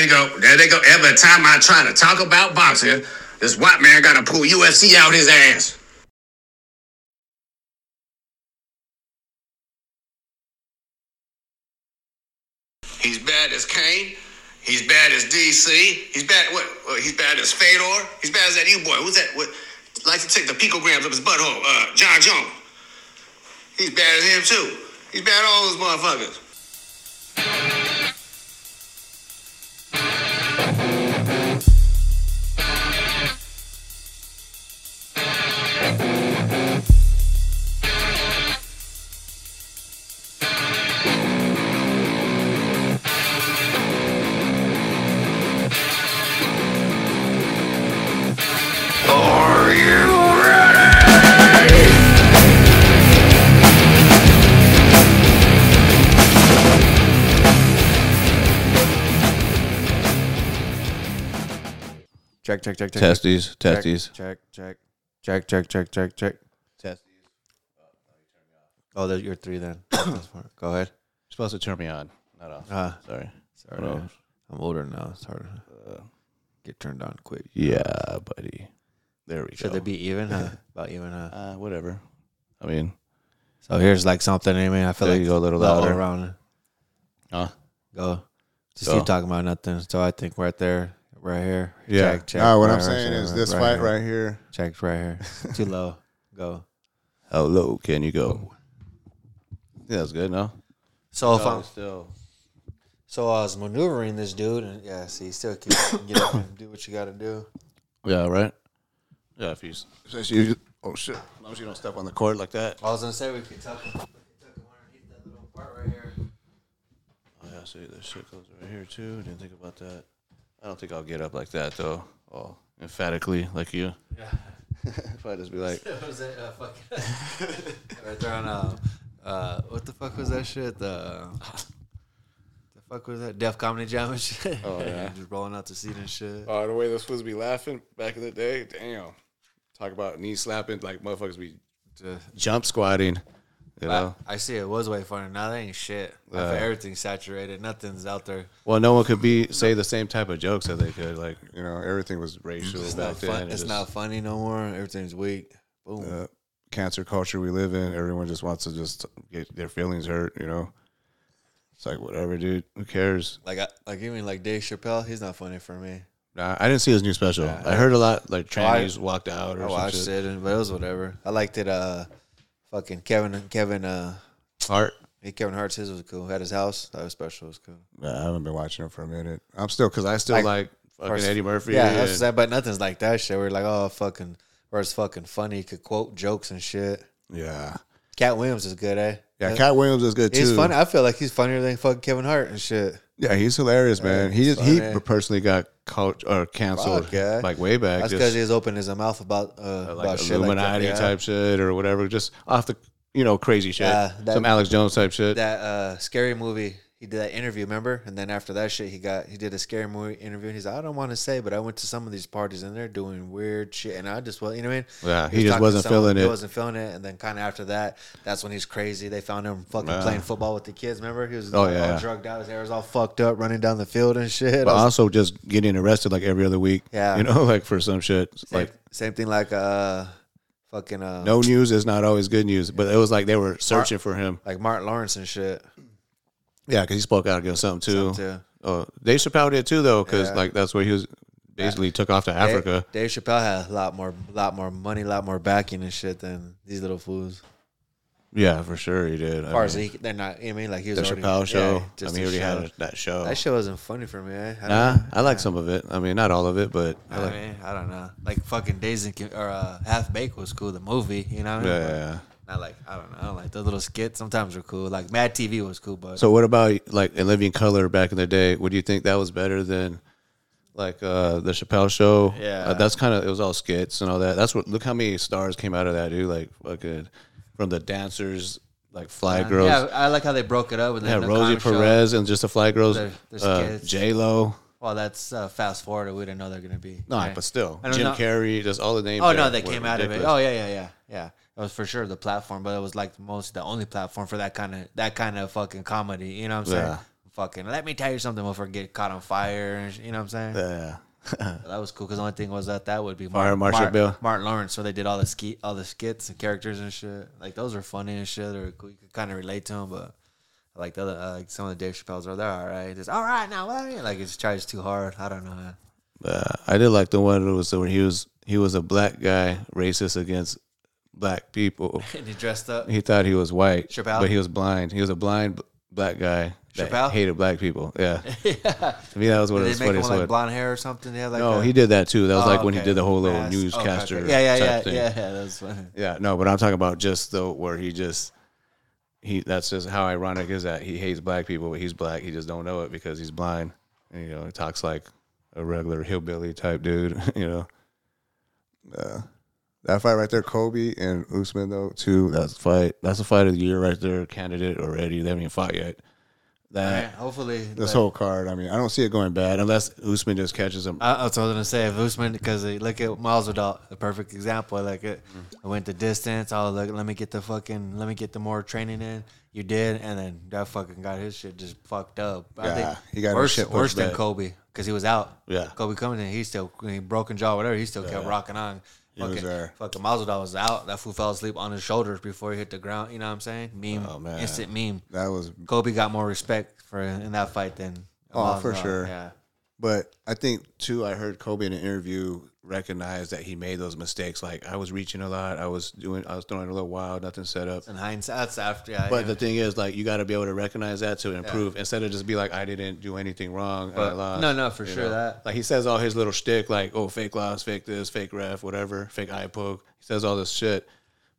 they go. There they go. Every time I try to talk about boxing, this white man got to pull UFC out his ass. He's bad as Cain. He's bad as DC. He's bad. What? He's bad as Fedor. He's bad as that U boy. Who's that? What? Likes to take the picograms of his butthole. Uh, Jon Jones. He's bad as him too. He's bad as all those motherfuckers. Check, check, check, check. Testes, check, testes, Check, check, check, check, check, check, check. testes. Oh, there's your three then. Go ahead. You're supposed to turn me on, not off. Ah, Sorry. sorry. Hold I'm older now. It's hard to Uh, get turned on quick. yeah, buddy. There we Should go. Should they be even? Huh? About even, huh? Uh, whatever. I mean, So here's like something. I mean, I feel like you go, a little all louder. around. Huh? Go. Just Go. keep talking about nothing. So I think right there, right here. Yeah. Check, check. no, what right, I'm saying check, is this right fight here. right here. Check right here. Too low. Go. how low can you go? Yeah, that's good, no? So if I'm still. so I was maneuvering this dude, and yeah, see, he still can get up and do what you got to do. Yeah, right? Yeah, if you. Especially if you oh, shit. As long as you don't step on the cord like that. I was gonna say we could tuck him, we could tuck him underneath that little part right here. Oh, yeah, see, this shit goes right here, too. Didn't think about that. I don't think I'll get up like that, though. Oh, emphatically, like you. Yeah. if I just be like, What was that? Uh, fucking right there on uh, uh, what the fuck was that shit? The uh, the fuck was that? Def Comedy Jam and shit. Oh, yeah. just rolling out the seat and shit. Oh, the way those fools be laughing back in the day, damn. Talk about knee slapping, like motherfuckers be jump squatting. You know. I, I see it was way funny. Now that ain't shit. Uh, everything's saturated. Nothing's out there. Well, no one could be say the same type of jokes that they could. Like You know, everything was racial It's back not then. fun. It's just- not funny no more. Everything's weak. Boom. uh, cancer culture we live in. Everyone just wants to just get their feelings hurt. You know, It's like whatever, dude. Who cares? like I, like even like Dave Chappelle, he's not funny for me. Nah, I didn't see his new special. Yeah, I heard a lot like Oh, I- trannies walked out or I watched shit. it, and, but it was whatever. I liked it. Uh, fucking Kevin, Kevin, uh, Hart. hey, Kevin Hart's his was cool. At his house, that was special. It was cool. Yeah, I haven't been watching it for a minute. I'm still because I still like. like fucking Eddie Murphy. Yeah, and- that's that. But nothing's like that shit. We're like, oh, fucking, where it's fucking funny. Could quote jokes and shit. Yeah, Katt Williams is good, eh? yeah. Katt Williams is good too. He's funny. I feel like he's funnier than fucking Kevin Hart and shit. Yeah, he's hilarious, man. He he's he funny. personally got coach or canceled Fuck, yeah. like way back. That's just- because he's opened his mouth about uh, uh, about like shit Illuminati like that. type shit or whatever, just off the you know crazy shit, Yeah, that- some Alex Jones type shit. that uh, scary movie. He did that interview, remember? And then after that shit, he got he did a scary movie interview. And he's like, I don't want to say, but I went to some of these parties and they're doing weird shit, and I just well, you know what I mean? Yeah, he was just wasn't someone, feeling He it. wasn't feeling it, and then kind of after that, that's when he's crazy. They found him fucking Yeah. playing football with the kids. Remember? He was Oh, all yeah. drugged out. His hair was all fucked up, running down the field and shit. but was- also just getting arrested like every other week. Yeah. you know, like for some shit. same, Like same thing like uh, fucking uh, no news is not always good news, but it was like they were searching for him. like Martin Lawrence and shit. Yeah, because he spoke out against something too. Something too. Oh, Dave Chappelle did too, though, because Yeah. like that's where he was basically took off to Africa. Dave, Dave Chappelle had a lot more, lot more money, a lot more backing and shit than these little fools. Yeah, for sure he did. As far as he, they're not. You know what I mean, like he was the already, Chappelle show. yeah, I mean, he already show. had that show. That show wasn't funny for me. Eh? I Nah. I like some of it. I mean, not all of it, but I I, like. mean, I don't know. Like fucking Days and or uh, Half Baked was cool. The movie, you know. What I mean? yeah, yeah. Not like I don't know. I don't like the little skits. Sometimes were cool. Like Mad TV was cool, but So what about like in Living Color back in the day? Would you think that was better than like uh the Chappelle show? Yeah. Uh, that's kind of it was all skits and all that. That's what look how many stars came out of that, dude. Like fucking from the dancers, like Fly Girls. yeah, I like how they broke it up with Yeah, the Rosie. Perez and just the Fly Girls. Uh. J Lo. Well, that's uh, fast forward. We didn't know they're gonna be. No, right? but still, I don't Jim know. Carrey. Just all the names. Oh no, they came out of it. Oh yeah, yeah, yeah, yeah. It was for sure the platform, but it was like the most the only platform for that kind of that kind of fucking comedy. You know what I'm saying? Yeah. fucking let me tell you something before I get caught on fire. And, you know what I'm saying? Yeah. That was cool because the only thing was that that would be Fire Marshal Bill. Martin Lawrence. So they did all the ski, all the skits and characters and shit. Like those are funny and shit. Or cool. you could kind of relate to them, but like the other, uh, like some of the Dave Chappelle's are they're all right. Just all right now, what? Like it's tries too hard. I don't know. Man. Uh, I did like the one that was where he was he was a black guy racist against black people. and he dressed up. He thought he was white, Chappelle? but he was blind. He was a blind b- black guy that Chappelle? hated black people. Yeah, yeah. to me that was Did his they make him funniest like blonde hair or something? Yeah, like no, a- he did that too. That was Oh, like when he okay. did the whole little Mask. Okay, newscaster. Yeah, yeah, type yeah, thing. yeah, yeah. That's funny. Yeah, no, but I'm talking about just though where he just he that's just how ironic is that he hates black people, but he's black. He just don't know it because he's blind. And, you know, he talks like a regular hillbilly type dude. You know, uh, That fight right there, Colby and Usman though too. that's a fight. That's a fight of the year right there. Candidate already. They haven't even fought yet. That Yeah, hopefully, This like- whole card. I mean, I don't see it going bad unless Usman just catches him. I, that's what I was gonna say. If Usman, because look at Miles Masvidal, a perfect example. Like it, I went the distance. Oh, look, let me get the fucking, let me get the more training in. You did, and then that fucking got his shit just fucked up. I Yeah, think he got worse, shit worse than back. Colby because he was out. Yeah. Colby coming in, he still he broken jaw, whatever. He still kept rocking on. He was Fucking, there. fucking Masvidal was out. That fool fell asleep on his shoulders before he hit the ground. You know what I'm saying? Meme, Oh, man. instant meme. that was. Colby got more respect for in that fight than Oh, for sure. Yeah. But I think Two, I heard Colby in an interview recognize that he made those mistakes. Like I was reaching a lot. I was doing. I was throwing a little wild. Nothing set up. In hindsight, that's after. Yeah, But yeah. the thing is, like, you got to be able to recognize that to improve instead of just be like, I didn't do anything wrong. lost. no, no, for sure that- Like, he says all his little shtick, like, oh, fake loss, fake this, fake ref, whatever, fake eye poke. He says all this shit.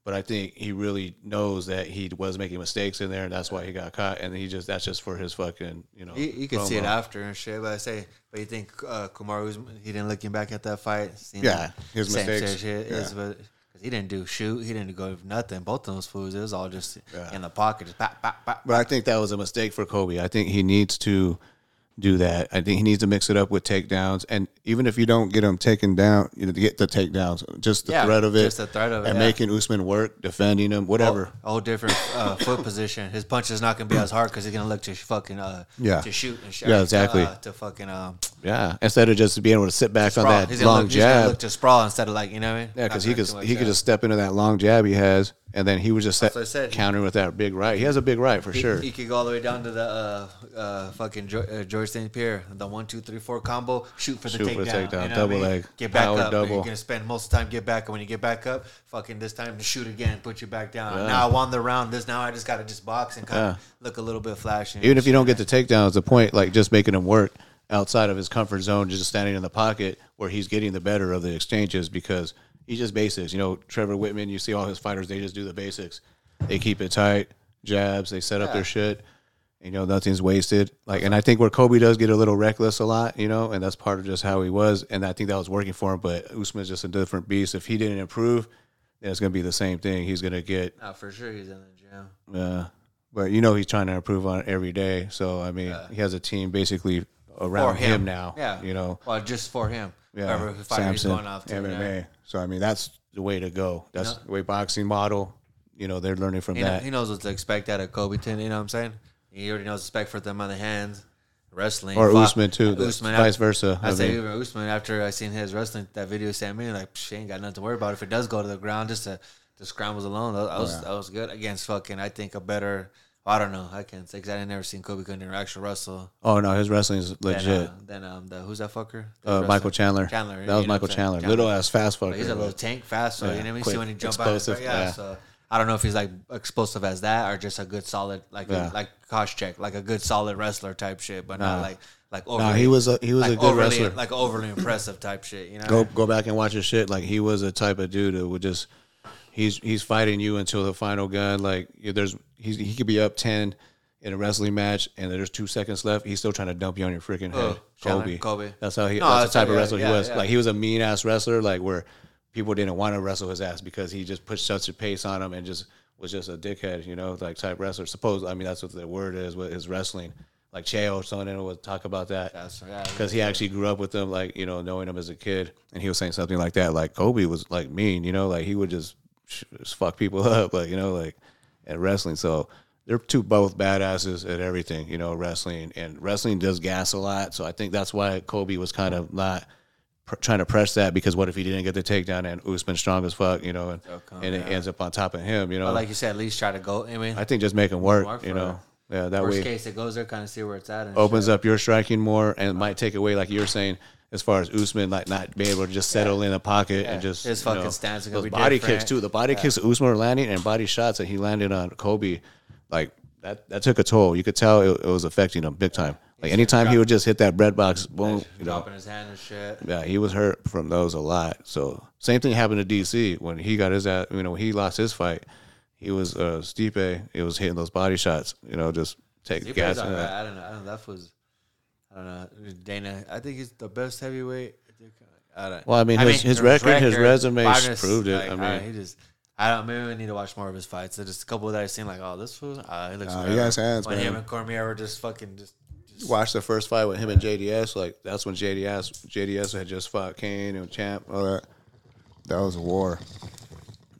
But I think he really knows that he was making mistakes in there, and that's why he got caught. And he just, that's just for his fucking, you know. You, you can see it after and shit, but I say, but you think uh, Kumar he didn't looking back at that fight? Seen Yeah, his mistakes, Shit is, yeah. but cause he didn't do shoot, he didn't go nothing. Both of those fools, it was all just Yeah. in the pocket, just pop, pop, pop. But I think that was a mistake for Colby. I think he needs to do that. I think he needs to mix it up with takedowns. And even if you don't get him taken down, you know, to get the takedowns, just the Yeah, threat of it, just the threat of it, and yeah. making Usman work. defending him, whatever. A whole different uh, foot position. His punch is not gonna be as hard because he's gonna look to fucking uh, Yeah. to shoot and shit. Yeah, exactly. Uh, to fucking um, Yeah, instead of just being able to sit back on that He's gonna, long look, he's gonna jab. look to sprawl instead of like you know what I mean? Yeah, because he could he could just step into that long jab he has, and then he was just That's what I said. countering with that big right. He has a big right for He, sure. he could go all the way down to the uh, uh, fucking jo- uh, George St. Pierre, the one, two, three, four combo. Shoot for the Shoot for takedown. the takedown, you know what double I mean? leg, Get back power up. double. You're gonna spend most of the time get back, and when you get back up, fucking this time to shoot again, put you back down. Yeah. Now I won the round. This now I just gotta just box and kind of look a little bit flashy. Even if you don't get the takedowns, the point like just making him work outside of his comfort zone, just standing in the pocket where he's getting the better of the exchanges because he's just basics. You know, Trevor Wittman, you see all his fighters, they just do the basics. They keep it tight, jabs, they set up Yeah. their shit. You know, nothing's wasted. Like, and I think where Colby does get a little reckless a lot, you know, and that's part of just how he was. And I think that was working for him. But Usman's just a different beast. If he didn't improve, then it's going to be the same thing. He's going to get, Nah, for sure he's in the gym. uh, but you know, he's trying to improve on it every day. So, I mean, he has a team basically around For him. him. now. Yeah. You know, Well, just for him. Yeah. Whoever fighter he's Samson, going off to. MMA. yeah. So I mean, that's the way to go. That's Yeah. the way boxing model. You know, they're learning from He, know, that. he knows what to expect out of Covington. You know what I'm saying? He already knows to expect for them on the hands. Wrestling or Fought- Usman too. Usman, vice after- versa. I I say mean, even Usman after I seen his wrestling that video sent me like she ain't got nothing to worry about if it does go to the ground just to the scrambles alone that, that was that was good against fucking I think a better I don't know I can't say because I never seen Colby Covington actual wrestle oh no, his wrestling is legit. uh, than um the who's that fucker Uh. Michael Chandler. Chandler That was Michael I'm? Chandler. Little ass fast fucker. But he's a little tank fast, so Yeah, you know what I mean. See when he jump explosive, out, yeah, yeah. So I don't know if he's like explosive as that or just a good solid like Yeah. a, like Koscheck, like a good solid wrestler type shit, but not like like No, overly, he was a he was like a good overly, wrestler. like overly impressive type shit. You know, go go back and watch his shit. Like he was a type of dude that would just he's he's fighting you until the final gun. Like there's he's, he could be up ten in a wrestling match and there's two seconds left. He's still trying to dump you on your freaking head. Oh, Chandler? Colby. Colby. That's how he. No, that's that's the type of wrestler yeah, he was. yeah. Like he was a mean ass wrestler. Like where people didn't want to wrestle his ass because he just put such a pace on him and just was just a dickhead. You know, like type wrestler. Suppose I mean that's what the word is with his wrestling. Like Cheo, someone would talk about that because he actually grew up with them, like you know, knowing him as a kid, and he was saying something like that. Like Colby was like mean, you know, like he would just, just fuck people up, like you know, like at wrestling. So they're two both badasses at everything, you know, wrestling and wrestling does gas a lot. So I think that's why Colby was kind of not pr- trying to press that because what if he didn't get the takedown and Usman strong as fuck, you know, and, come, and it ends up on top of him, you know. But like you said, at least try to go. I mean, I think just make him work, Work you know. Yeah, that worst way case, it goes there, kind of see where it's at. And opens shit. up your striking more and might take away, like you're saying, as far as Usman, like not being able to just settle in the pocket and just His fucking know, stance those be body different. kicks too. The body kicks that Usman were landing and body shots that he landed on Colby, like that that took a toll. You could tell it, it was affecting him big time. Like anytime he would just hit that bread box, boom, you know, dropping his hand and shit. yeah, he was hurt from those a lot. So same thing happened to DC when he got his, at, you know, when he lost his fight. He was uh, Stipe. He was hitting those body shots, you know, just take He gas. I don't know. I don't know. That was, I don't know. Dana, I think he's the best heavyweight. I don't. Well, I mean, his- his record, his resume Fighters, proved it. like, I mean- alright, he just. I don't. Maybe we need to watch more of his fights. There's just a couple that I've seen. Like, oh, this fool. Uh, he looks. Nah, he whatever. has hands, When man. him and Cormier were just fucking just. just Watch the first fight with him and JDS. Like that's when JDS JDS had just fought Cain and Champ. All that. That was a war.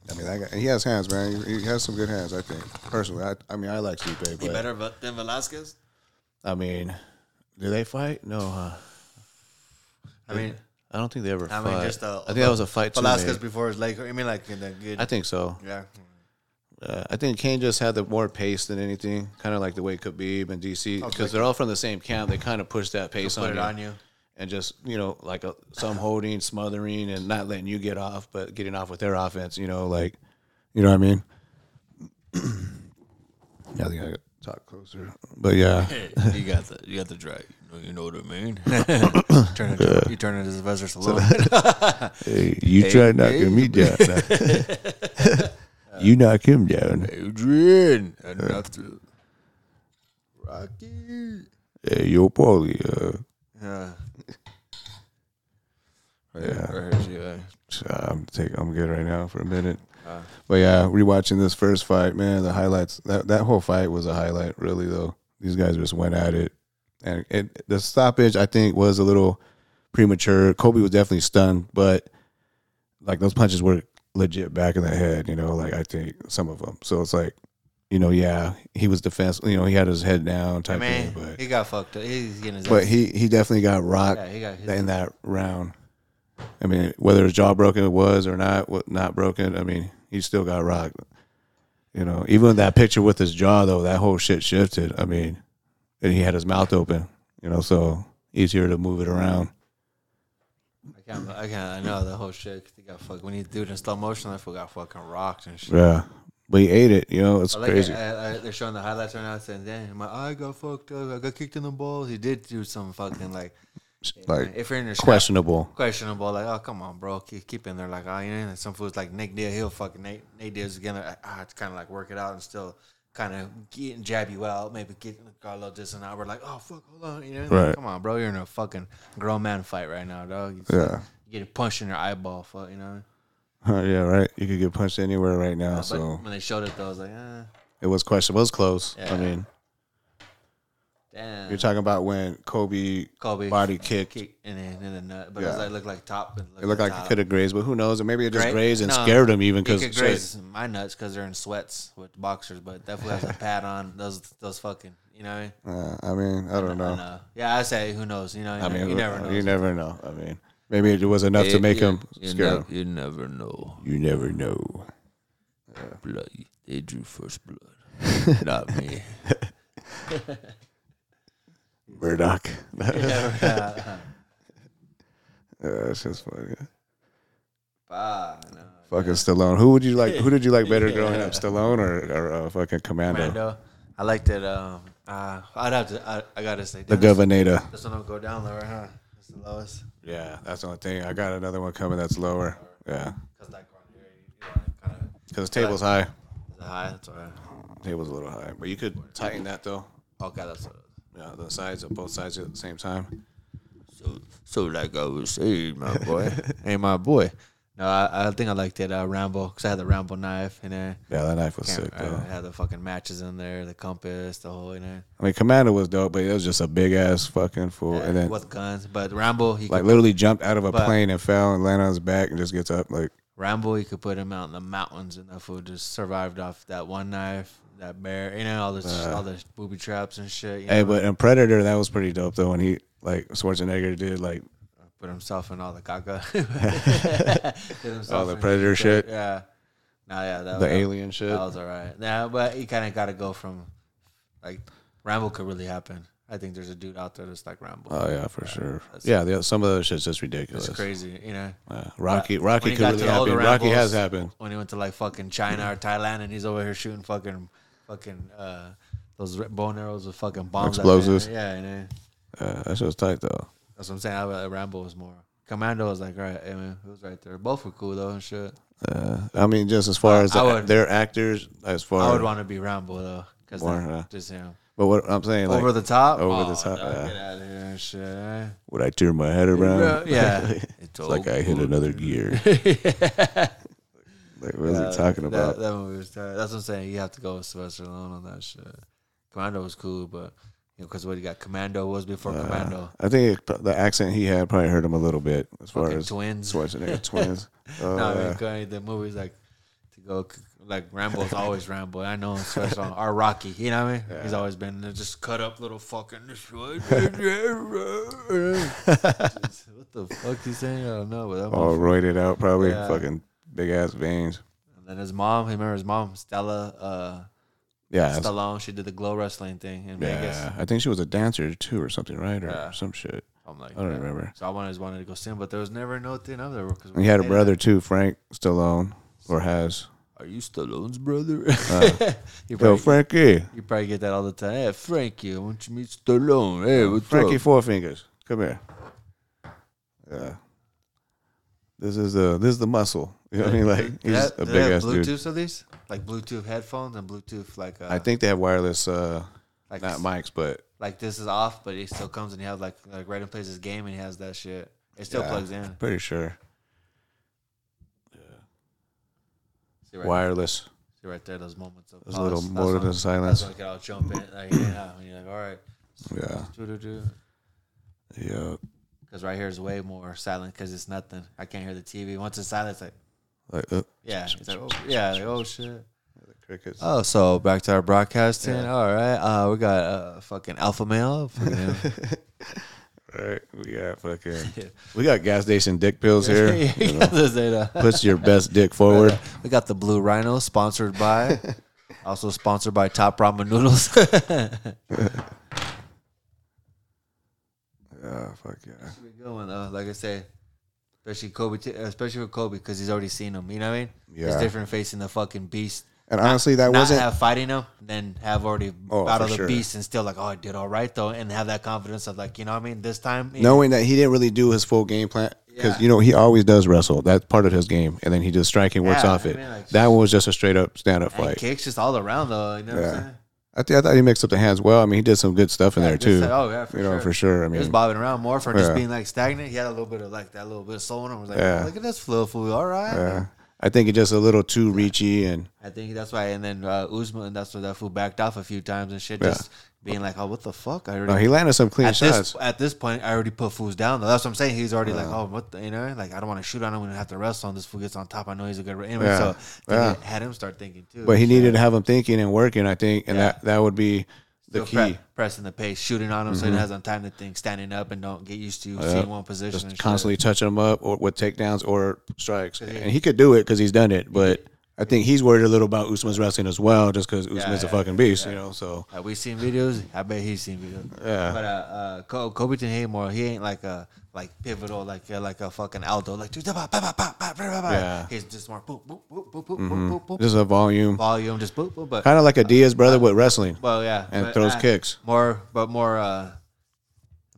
I mean, that guy, and he has hands, man. He, he has some good hands. I think personally. I, I mean, I like Stipe, he better than Velasquez. I mean, did they fight? No, huh? I mean, I don't think they ever I fought. mean, just uh, I think that was a fight too. Velasquez before his leg. I mean, like in the good. I think so. yeah. Uh, I think Cain just had the more pace than anything, kind of like the way Khabib and DC, because like- they're all from the same camp. They kind of push that pace Put on it you, on you. and just you know, like a, some holding, smothering, and not letting you get off, but getting off with their offense. You know, like you know what I mean. yeah, I think I gotta talk closer. But yeah, you got the you got the drag. You know what I mean? turn it, you turn it as Sylvester Stallone. hey, you try knocking me down. you knock him down. Adrian, enough to Rocky. Hey, yo, Paulie. Uh, Yeah. Yeah. I heard you. uh, So I'm take I'm good right now for a minute. But yeah, rewatching this first fight, man, the highlights that that whole fight was a highlight, really though. These guys just went at it, and it, the stoppage I think was a little premature. Colby was definitely stunned, but like those punches were legit back in the head, you know. Like I think some of them. So it's like, you know, yeah, he was defensive. You know, he had his head down I type mean, thing, but he got fucked up. He's getting his but ass- he he definitely got rocked yeah, got in that round. I mean, whether his jaw broken it was or not, not broken. I mean, he still got rocked. You know, even that picture with his jaw though, that whole shit shifted. I mean, and he had his mouth open. You know, so easier to move it around. I can't. I can't. I know the whole shit. He got fucked when he do it in slow motion. I forgot fucking rocked and shit. Yeah, but he ate it. You know, it's I like crazy. it. I, I, they're showing the highlights right now, saying, "Damn, my eye got fucked up. I got kicked in the balls." He did do some fucking like, Like if you're in your Questionable. questionable. Like, oh come on, bro, keep, keep in there. Like, oh, you know, some fools like Nick Deal, he'll fucking Nate, Nate again. Like, ah, it's kind of like work it out and still kind of get and jab you out. Maybe get got a little distant out. We're like, oh fuck, hold on, you know, Like, Right. come on, bro, you're in a fucking grown man fight right now, dog. You Yeah. you getting punched in your eyeball, fuck, you know. Huh, yeah, right. You could get punched anywhere right now. But So when they showed it, though, I was like, eh, It was questionable. It was close. Yeah. I mean, damn. you're talking about when Colby Colby body kicked. kick and then in the nut, but it was Yeah. like looked like top. And It looked like it could have grazed, but who knows? Or maybe it just Gra- grazed and no, scared him even because graze my nuts because they're in sweats with boxers, but definitely has a pad on those those fucking. You know what I mean? uh, I mean, I don't And, know. uh, yeah, I say who knows. You know, you, I mean, you never know. You never know. I mean, maybe it was enough to make him scared. him. You never know. You never know. Blood. They drew first blood, not me. Murdock. yeah, Uh, it's just funny. ah, no. Fucking Stallone. Who would you like? Who did you like better growing up, Stallone or, or uh, fucking Commando? Commando. I liked it. Um, uh, I'd have to. I, I gotta say, The Governor. This one will go down lower, huh? That's the lowest. Yeah, that's the only thing. I got another one coming that's lower. Yeah, Cause that corner here, you, you kind of Because the table's high. high. That's all right. Table's a little high, but you could tighten that though. Okay, that's what. Yeah, the sides of both sides at the same time. So, so like I was saying, my boy, hey, my boy. No, I, I think I liked it. Uh, Rambo, cause I had the Rambo knife in there. yeah, that knife was sick I though. had the fucking matches in there, the compass, the whole, you know, I mean, Commando was dope, but it was just a big ass fucking fool, yeah, and then with guns. But Rambo, he like could, literally jumped out of a plane and fell and landed on his back and just gets up like Rambo, he could put him out in the mountains, and that fool just survived off that one knife. That bear, you know, all the all the booby traps and shit. You Hey, know, but in Predator, that was pretty dope though. When he like Schwarzenegger did like put himself in all the caca. All the Predator shit? Yeah. No, yeah, that the alien shit. That was all right. Yeah, but you kind of got to go from like Rambo could really happen. I think there's a dude out there that's like Rambo. Oh yeah, for sure. that's- Yeah, the, some of the shit's just ridiculous. It's crazy, you know. Uh, Rocky, Rocky could really to the older happen. Rocky has happened. when he went to like fucking China or Thailand, and he's over here shooting fucking fucking uh, those and arrows with fucking bombs. at the end. Explosives. Yeah, you know. Uh, that shit was tight though. That's what I'm saying. I, uh, Rambo was more. Commando was like, right, I mean, it was right there. Both were cool though and shit. Uh, I mean, just as far as the, would- their actors, as far. I would want to be Rambo though, because uh, just you know, but what I'm saying, like, over the top, over Oh, the top, yeah. Get out of here and shit. eh? would I turn my head around? Yeah, it's like I hit another gear. Like, what is Yeah, he talking that- about? That, movie was tight. That's what I'm saying. You have to go with Sylvester Stallone on that shit. Commando was cool, but you know, because what you got, Commando was before Commando. I think it, the accent he had probably hurt him a little bit as far as twins. Schwarzenegger twins. Oh, no, I mean, uh, yeah. going- the movies like to go like Rambo's always Rambo. I know, especially on our Rocky. You know what I mean? He's always been just cut up little fucking. what the fuck he saying? I don't know, but that all roided out, probably Yeah. fucking big ass veins. And then his mom, he remember his mom, Stella uh, Yeah, Stallone. She did the glow wrestling thing in Vegas. yeah. I think she was a dancer too, or something, right, or Yeah. some shit. I'm like, I don't yeah. remember. So I wanted, wanted to go see him, but there was never no thing of there. Cause he had a brother hated too, Frank Stallone, or has. Are you Stallone's brother? you, Yo, Frankie, you probably get that all the time. Hey, Frankie, I want you to meet Stallone. Hey, what's Frankie up? Four Fingers, come here. Yeah, this is the this is the muscle. You know what I mean? Like he's have- a big have ass dude. Bluetooth of these, like Bluetooth headphones and Bluetooth like. Uh, I think they have wireless, uh, like not mics, but like this is off, but he still comes and he has like like right in plays his game and he has that shit. It still yeah, plugs in. Pretty sure Yeah. See right, wireless. see right there, those moments of Those pause. little That's moment of silence. That's when I'll jump in. Like, yeah, when you're like, all right, Yeah, yeah. Because right here is way more silent because it's nothing. I can't hear the TV. Once it's silent, it's like, Like uh, yeah, it's like, oh, yeah, like, oh shit. crickets. Oh, so back to our broadcasting. All right, uh, we got uh, fucking alpha male. Fucking, Right, we got fucking, we got gas station dick pills here. You you know. got to say that. Puts your best dick forward. We got the Blue Rhino, sponsored by, also sponsored by Top Ramen Noodles. Yeah, fuck yeah. Good one though. Like I say, especially Colby, t- especially with Colby because he's already seen him. You know what I mean? Yeah. It's different facing the fucking beast. And honestly, that not wasn't. have fighting him, then have already Oh, battled the sure. beast and still like, oh, I did all right though, and have that confidence of like, you know what I mean? This time, knowing that he didn't really do his full game plan because Yeah. you know he always does wrestle. That's part of his game, and then he just striking works Yeah, off I it. mean, like- that one was just a straight up stand up fight. kicks just all around though. You know what I'm Yeah. I, th- I thought he mixed up the hands well. I mean, he did some good stuff in there too. Oh yeah, for you sure. know, for sure. I mean, he was bobbing around more for just being like stagnant. He had a little bit of like that little bit of soul in him. I was like, Yeah. oh, look at this flow fool. All right. yeah. I think he's just a little too reachy, and I think that's why. And then uh, Usman, that's why that fool backed off a few times and shit. Yeah. Just being like, oh, what the fuck? I already. no, he landed some clean at shots. this at this point, I already put fools down though. That's what I'm saying. He's already like, oh, what the, you know, like I don't want to shoot on him when I have to wrestle. on this fool gets on top. I know he's a good. Anyway, Yeah. so I Yeah. had him start thinking too. but he Shit. needed to have him thinking and working. I think, and that that would be the Still key. Mm-hmm. pre- pressing the pace, shooting on him, so he has on time to think, standing up, and don't get used to Yeah. seeing one position. and Just shit. constantly touching him up or with takedowns or strikes, he- and he could do it because he's done it. But I think he's worried a little about Usman's wrestling as well, just because Usman's yeah, a fucking beast, yeah. you know. So have we seen videos. I bet he's seen videos. Yeah. But uh, uh Col- Covington Haymore, he ain't like a like pivotal, like uh, like a fucking Aldo, like dude, bah, bah, bah, bah, bah, bah, bah. yeah. He's just more boop boop boop boop boop mm-hmm. boop boop. Just a volume. Volume, just boop boop. But kind of like a uh, Diaz brother uh, with wrestling. Well, yeah. And but, throws uh, kicks. More, but more, uh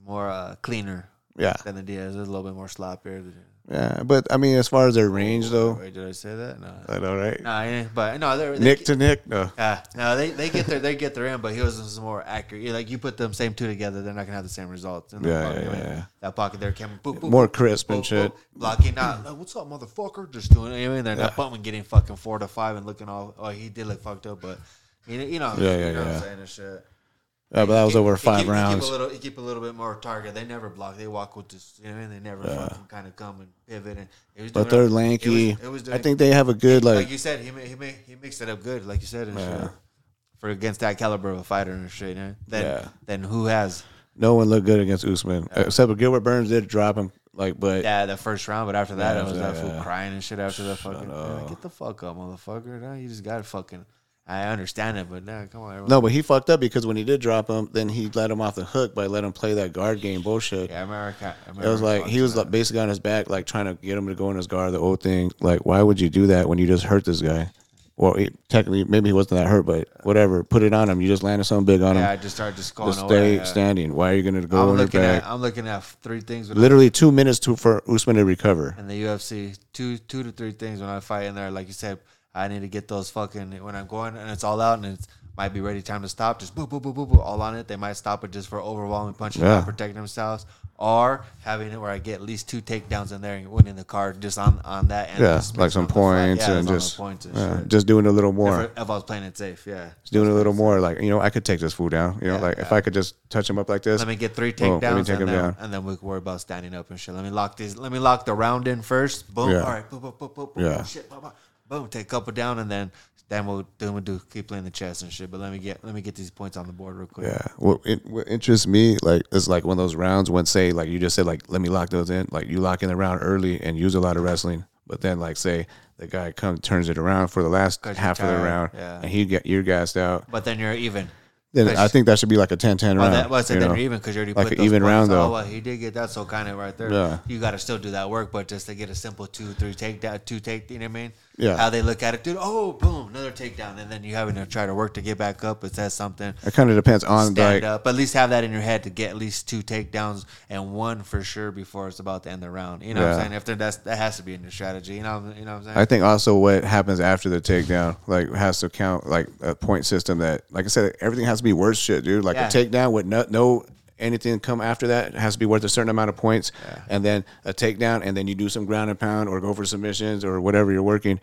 more uh cleaner. Yeah. Than the Diaz, a little bit more sloppier yeah. But I mean, as far as their range, though, Wait, did I say that? No, I know, right? no, yeah, but no, they're they, Nick to Nick, no. Yeah, no, they, they get their they get their in, but he was more accurate. Yeah, Like you put them same two together, they're not gonna have the same results. In Yeah, pocket, yeah, yeah. That pocket there can boop, boop, More crisp boop, and shit. blocking out. Like, What's up, motherfucker? Just doing it. I mean, they're not bumping, getting fucking four to five and looking all. Oh, he did look fucked up, but you know, you know, Yeah, yeah, you know what yeah. I'm saying and shit. Yeah, but that was over five keep, rounds. keep a little, keep a little bit more target. They never block. They walk with this. You know, I mean? they never fucking kind of come and pivot. And it was But they're lanky. It was, it was I think they have a good like, like. you said, he he he mixed it up good, like you said. And Yeah. shit. for against that caliber of a fighter and shit. You know? Then Yeah. then who has? No one looked good against Usman except for Gilbert Burns did drop him. Like, but Yeah, the first round, but after that, Yeah, it was that fool crying and shit after the fucking. Yeah, get the fuck up, motherfucker! Nah, you just got fucking. I understand it, but nah, come on. Everyone. no, but he fucked up because when he did drop him, then he let him off the hook by letting him play that guard game bullshit. Yeah, America. It was like he was like basically on his back, like trying to get him to go in his guard. The old thing, like, why would you do that when you just hurt this guy? Well, he, technically, maybe he wasn't that hurt, but whatever. Put it on him. You just landed something big on him. Yeah, I just started just going just over. stay yeah. standing. Why are you going to go I'm in your looking back? at I'm looking at three things Literally two minutes to for Usman to recover. in the UFC. Two two to three things when I fight in there. Like you said, I need to get those fucking when I'm going and it's all out and it's might be ready time to stop. Just boop boop boop boop, boop all on it. They might stop it just for overwhelming punches, Yeah. not protecting themselves, or having it where I get at least two takedowns in there and winning the card just on on that. And Yeah, like some up the fight. points Yeah, and just points and yeah, just doing a little more. If, if I was playing it safe, yeah. Just doing a little more. Like you know, I could take this fool down. You know, Yeah, like if. I could just touch him up like this. Let me get three takedowns let me take and, him then, down. and then we can worry about standing up and shit. Let me lock these. Let me lock the round in first. Boom. All right. Boom. Boom. Boom. Boom. boom Yeah. Shit. Boom, boom. Boom. Take a couple down and then then we'll then we'll do keep playing the chess and shit. But let me get let me get these points on the board real quick. Yeah. What, it, what interests me, like, is like one of those rounds when, say, like you just said, like, let me lock those in. Like, you lock in the round early and use a lot of wrestling, but then, like, say the guy comes turns it around for the last half of the round, yeah. and he get you're gassed out. But then you're even. Then I think that should be like a 10-10 Well, round. that, well, I said you then know? you're even because you already Like put an those even round, oh, though. Oh, well, he did get that, so kind of right there. Yeah. You got to still do that work, but just to get a simple two, three take takedown, two take. You know what I mean? Yeah. How they look at it, dude. Oh, boom, another takedown, and then you having to try to work to get back up. It says something. It kind of depends on stand like up. At least have that in your head to get at least two takedowns and one for sure before it's about to end the round. You know what I'm saying? If that's that has to be in your strategy. You know, you know what I'm saying? I think also what happens after the takedown, like has to count like a point system that, like I said, everything has to be worth shit, dude. Like Yeah. a takedown with no, no anything come after that has to be worth a certain amount of points, and then a takedown, and then you do some ground and pound or go for submissions or whatever you're working,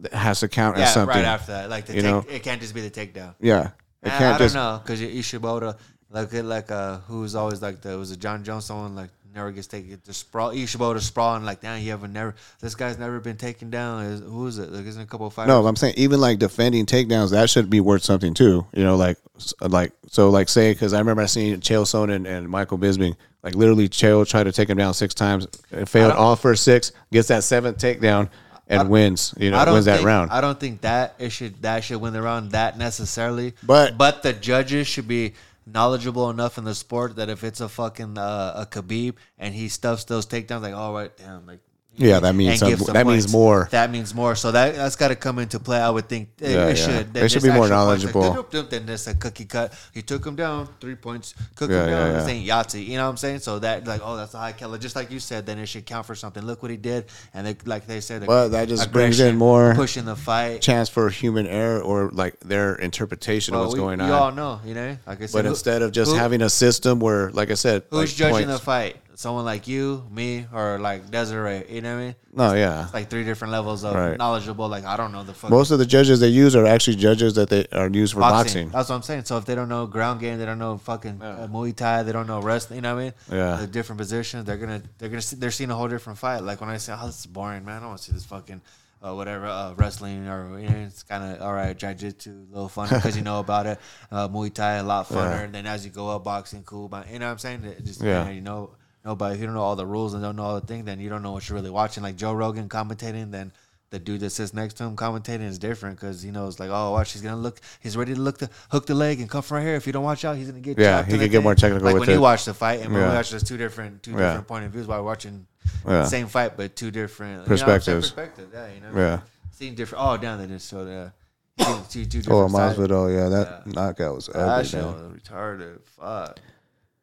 that has to count yeah, as something. right after that, like the you take, know? it can't just be the takedown. Yeah, it I, can't I just. don't know because Ishimoto, like like uh, who's always like the was it Jon Jones? Someone like never gets taken. The sprawl Ishimoto sprawling like damn, you haven't never. This guy's never been taken down. Is, who is it? Like isn't a couple of fighters? No, I'm saying even like defending takedowns, that should be worth something too. You know, like like so, like say because I remember I seen Chael Sonnen and Michael Bisping, like literally Chael tried to take him down six times, and failed all first six, gets that seventh takedown, and wins. You know, wins that think, round. I don't think that it should that should win the round that necessarily. But- but the judges should be knowledgeable enough in the sport that if it's a fucking uh, a Khabib and he stuffs those takedowns like all right damn like Yeah, that means and some- gives some that means more. That means more. So that that's got to come into play. I would think it, Yeah, it yeah. should. They should be more points, like, knowledgeable. doop, Then there's a cookie cut. He took him down three points. Cook Yeah, him down. This ain't Yahtzee. You know what I'm saying? So that like oh that's a high caliber. Just like you said, then it should count for something. Look what he did, and they, like they said, But that just brings in more pushing the fight. Chance for human error or like their interpretation Well, of what's we, going we on. all know, you know. Like I said, but who- instead of just who- having a system where, like I said, who's like judging points- the fight? Someone like you, me, or like Desiree? You know what I mean? No, yeah. It's like three different levels of Right. knowledgeable. Like I don't know the fuck. Most of the judges they use are actually judges that they are used for boxing. That's what I'm saying. So if they don't know ground game, they don't know fucking uh, Muay Thai, they don't know wrestling. You know what I mean? Yeah. The different positions, they're gonna they're gonna see, they're seeing a whole different fight. Like when I say, oh, this is boring, man. I don't want to see this fucking. Uh, whatever uh, wrestling or you know, it's kind of all right jiu-jitsu a little fun because you know about it uh, Muay Thai a lot funner Yeah. and then as you go up boxing cool but you know what I'm saying it just Yeah. you know, know no, but if you don't know all the rules and don't know all the things then you don't know what you're really watching like Joe Rogan commentating then the dude that sits next to him commentating is different because he knows like oh watch he's gonna look he's ready to look the hook the leg and come from right here if you don't watch out he's gonna get Yeah, he could get more technical like when it. you watch the fight and when we watch there's two different two Yeah. different point of views while watching Yeah. same fight but two different you know what I'm saying? Perspectives. perspective yeah you know Yeah. Seeing different. Oh, down they just showed uh, two, two, two Oh. Masvidal, yeah, that knockout was That ugly, shit man. was retarded. Fuck.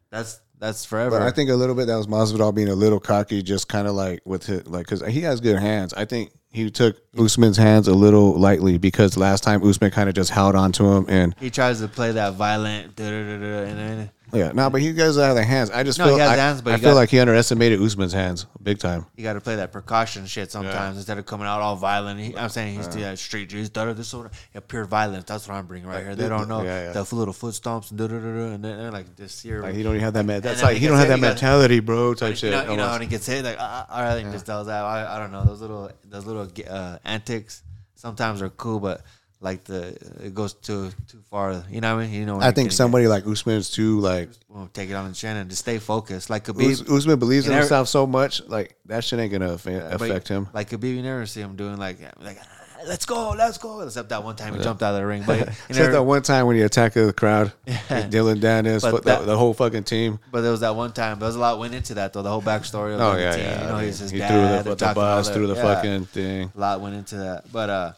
That's that's forever. But I think a little bit that was Masvidal being a little cocky, just kind of like with his, like because he has good hands. I think he took Usman's hands a little lightly because last time Usman kind of just held on to him and he tries to play that violent. and then yeah, no, but he does have the hands. I just No, feel he has I, hands, but I feel got- like he underestimated Usman's hands big time. you got to play that precaution shit sometimes instead of coming out all violent. He, I'm saying he's that street juice, da, da, this sort of yeah, pure violence. That's what I'm bringing right here. They don't know Yeah, yeah. the little foot stomps and da, da, da, da, and then they're like this here. Like he don't even have that man. That's then like he he don't have that he got- mentality, bro. Type you shit. know, you know almost. when he gets hit, like uh, I think just tells that. I, I don't know those little those little uh, antics sometimes are cool, but like the it goes too too far. You know what I mean? You know, I think somebody like Usman's too like will take it on the chin and just stay focused. Like Khabib, Us- Usman believes in himself so much, like that shit ain't gonna affect him. Like Khabib, you never see him doing like like "Ah, let's go, let's go. Except that one time he jumped out of the ring, but Except never, that one time when he attacked the crowd, Dillon Danis, that- the, the whole fucking team. But there was that one time. There was a lot went into that though. The whole backstory of Oh the yeah, team. yeah. You know, he's his he dad. threw the, the bus through the Yeah. fucking thing. A lot went into that, but uh,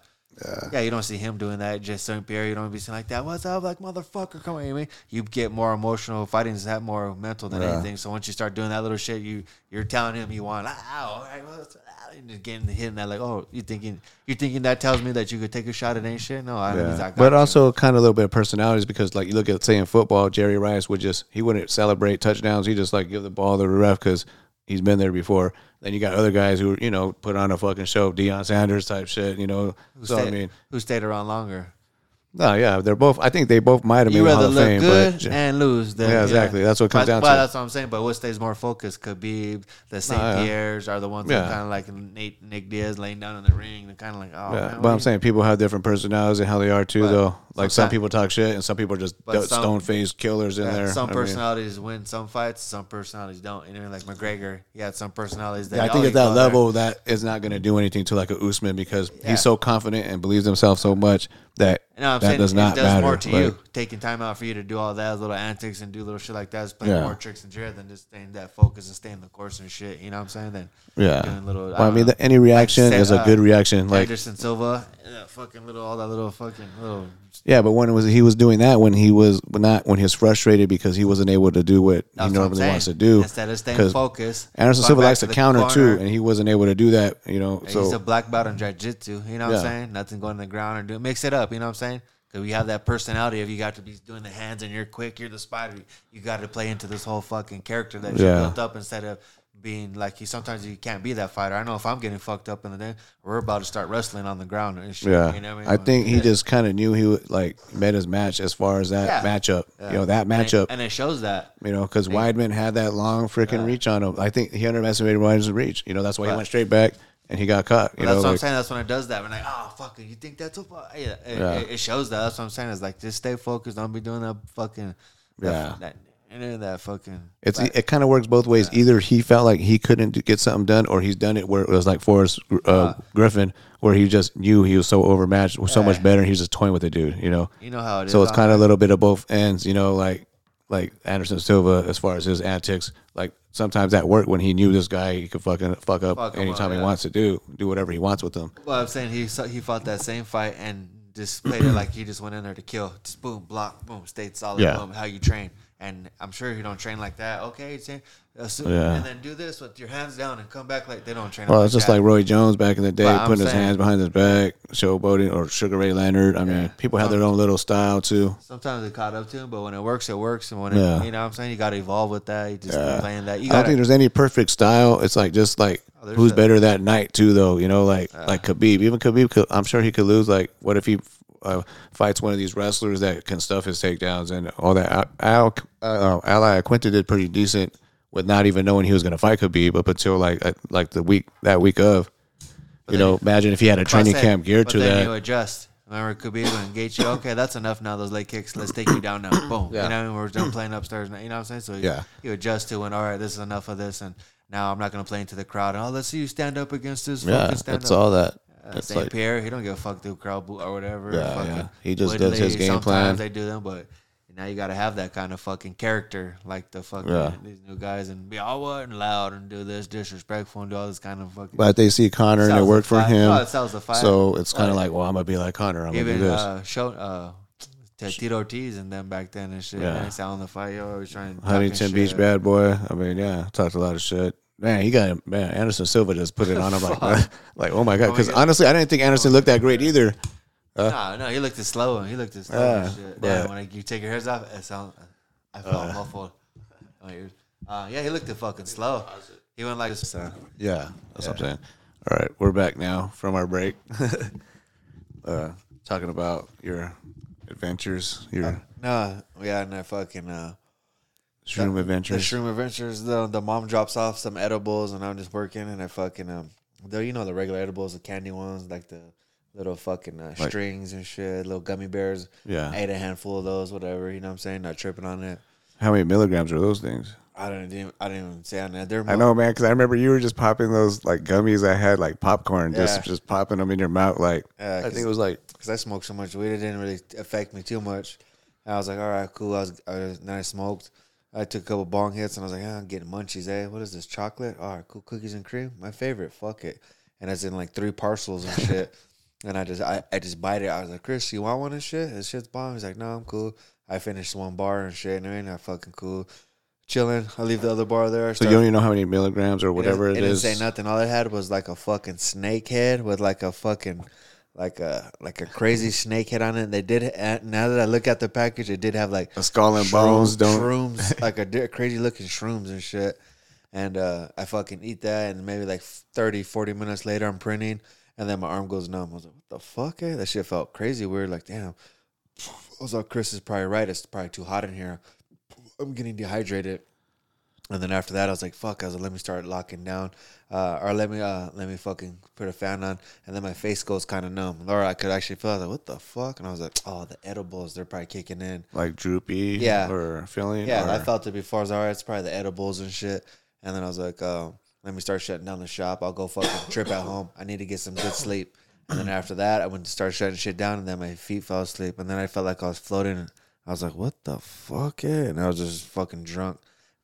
yeah. you don't see him doing that. Just St. Pierre, you don't be saying like that. What's up, like motherfucker? Come on, you mean you get more emotional. Fighting is that more mental than Yeah. anything. So once you start doing that little shit, you you're telling him you want all right, ah," and just getting hitting that like oh you thinking you thinking that tells me that you could take a shot at any shit. No, I, Yeah. But you. also kind of a little bit of personalities because like you look at say in football, Jerry Rice would just he wouldn't celebrate touchdowns. He just like give the ball to the ref because he's been there before. Then you got other guys who you know put on a fucking show, Deion Sanders type shit. You know, who so stayed, I mean, who stayed around longer. No, yeah, they're both. I think they both might have You been Hall rather of look Fame, good but and lose. Than, Yeah, exactly. That's what it comes down well, to. that's what I'm saying. But what stays more focused? Khabib, the. Nah, yeah. Pierre's are the ones Yeah. that kind of like Nate, Nick Diaz laying down in the ring. They're kind of like, oh, Yeah, man, but what I'm you- saying people have different personalities and how they are too, But though. Like some people talk shit, and some people are just But some- stone faced killers in there. some I mean, personalities win some fights, some personalities don't. You know, like McGregor, he had some personalities that yeah, I oh, think you at that go there. level, that is not going to do anything to like a Usman because Yeah. he's so confident and believes himself so much that what I'm that saying? does not it does matter. more to Like, you. Taking time out for you to do all that little antics and do little shit like that is playing Yeah. more tricks and shit than just staying that focus and staying the course and shit. You know what I'm saying? Then Yeah. doing little. Well, I mean, know. the, any reaction Like, is a uh, good reaction. Like, Anderson Silva, that fucking little, all that little fucking little. Yeah, but when it was he was doing that when he was not when he was frustrated because he wasn't able to do what That's he what normally wants to do. Instead of staying focused, Anderson Silva likes to the counter corner. too, and he wasn't able to do that. You know, He's so a black belt in jiu-jitsu. You know what Yeah. I'm saying? Nothing going to the ground or do mix it up. You know what I'm saying? Because we have that personality of you got to be doing the hands and you're quick, you're the spider. You got to play into this whole fucking character that you Yeah. built up instead of being like he Sometimes you can't be that fighter. I know if I'm getting fucked up in the day, we're about to start wrestling on the ground and shit. Yeah, you know what I think he just kind of knew he would like met his match as far as that Yeah. matchup. You know that And it- matchup. and it shows that. you know, because Weidman had that long freaking reach on him. I think he underestimated Weidman's reach. You know, that's why he went straight back and he got caught. You Well, that's know, what I'm saying. That's when it does that. We're like, oh fuck you think that's a fuck? Yeah, it, Yeah. It, it shows that. That's what I'm saying. It's like just stay focused. Don't be doing that fucking. Yeah. That, any of that fucking. it's it kind of works both ways. Either he felt like he couldn't get something done, or he's done it where it was like Forrest uh, Griffin, where he just knew he was so overmatched, was so much better, and he's just toying with the dude. You know, you know how it is. so it's kind of a little bit of both ends. You know, like like Anderson Silva as far as his antics. Like sometimes that worked when he knew this guy he could fucking fuck up Fuck anytime up, he yeah. wants to do do whatever he wants with them. Well, I'm saying he he fought that same fight and just played it like he just went in there to kill. Just boom, block, boom, stayed solid. Yeah. Boom, how you train. And I'm sure you don't train like that. Okay, say, assume, uh, Yeah. and then do this with your hands down and come back like they don't train. Well, like it's just that. like Roy Jones back in the day, But putting his hands behind his back, showboating, or Sugar Ray Leonard. I mean, people have their own little style too. Sometimes it caught up to him, but when it works, it works. And when it, you know what I'm saying, you got to evolve with that. You just keep Yeah. playing that. You I don't think there's any perfect style. It's like just like Oh, who's a- better that night too, though. You know, like like Khabib. Even Khabib, could, I'm sure he could lose. Like, what if he uh, fights one of these wrestlers that can stuff his takedowns and all that? Al, uh, Al Iaquinta did pretty decent with not even knowing he was going to fight Khabib up until like uh, like the week that week of. You know, imagine if he had a training camp geared but to then that. you adjust. Remember Khabib and Gaethje? Okay, that's enough now. Those leg kicks. Let's take you down now. Boom. Yeah. You know, we're done playing upstairs. Now, you know what I'm saying? So Yeah. you adjust to when all right, this is enough of this, and now I'm not going to play into the crowd. Oh, let's see you stand up against this. yeah, fucking stand that's up. all that. Uh, St. like Pierre, he don't give a fuck through crowd boot or whatever. Yeah, Fucking yeah. He just does his game sometimes plan. They do them, but now you got to have that kind of fucking character, like the fucking Yeah. these new guys, and be all what and loud and do this disrespectful and do all this kind of fucking. but they see Conor and it worked for him. No, it sells the fight. So it's kind of like, well, I'm gonna be like Conor. I'm gonna do this. uh, show uh, Tito Ortiz and them back then and shit. Yeah. Yeah. selling the fight. Yo, always trying. talking Huntington Beach shit. bad boy. I mean, yeah, talked a lot of shit. Man, he got man. Anderson Silva just put it on him like, like oh my god. Because Oh honestly, I didn't think Anderson looked that great either. No, no, he looked as slow. He looked as slow. Yeah, Uh. Yeah, when like, you take your heads off, it sound. I felt muffled. in. Uh, yeah, he looked fucking slow. He went like this. Uh, Yeah, that's what I'm saying. All right, we're back now from our break. uh, talking about your adventures, your no, yeah, and I fucking uh, shroom the adventures. shroom adventures. The the mom drops off some edibles, and I'm just working, and I fucking um, the you know the regular edibles, the candy ones, like the little fucking uh, strings and shit, little gummy bears. Yeah. I ate a handful of those, whatever. You know what I'm saying? Not tripping on it. How many milligrams are those things? I don't even. I didn't even say on that. They're I know, man, because I remember you were just popping those like gummies I had like popcorn, Yeah. just just popping them in your mouth, like Yeah, I think it was like because I smoked so much weed, it didn't really affect me too much. And I was like, all right, cool. I was, I was then I smoked. I took a couple bong hits, and I was like, yeah, I'm getting munchies. Eh, what is this chocolate? All right, cool. Cookies and cream, my favorite. Fuck it. And it's in like three parcels and shit. and I just, I, I just bite it. I was like, Chris, you want one of shit? This shit's bomb. He's like, no, I'm cool. I finished one bar and shit, and I ain't fucking cool. Chilling. I leave the other bar there. so you don't even know how many milligrams or whatever it, it didn't say nothing. All it had was like a fucking snake head with like a fucking like a like a crazy snake head on it. And They did uh, now that I look at the package, it did have like A skull and bones don't- shrooms like a crazy looking shrooms and shit. And uh, I fucking eat that, and maybe like 30, 40 minutes later, I'm printing, and then my arm goes numb. I was like, "What the fuck?" Eh? That shit felt crazy weird. Like, damn. I was like, "Chris is probably right. It's probably too hot in here. I'm getting dehydrated." And then after that, I was like, "Fuck!" I was like, "Let me start locking down, uh, or let me, uh, let me fucking put a fan on." And then my face goes kind of numb. Or I could actually feel like, "What the fuck?" And I was like, "Oh, the edibles, they're probably kicking in." like droopy, Yeah. or feeling, Yeah, I felt it before. I was all right. It's probably the edibles and shit. And then I was like, uh, let me start shutting down the shop. I'll go fucking trip at home. I need to get some good sleep. And then after that, I went to start shutting shit down, and then my feet fell asleep. And then I felt like I was floating. I was like, what the fuck? Yeah. And I was just fucking drunk.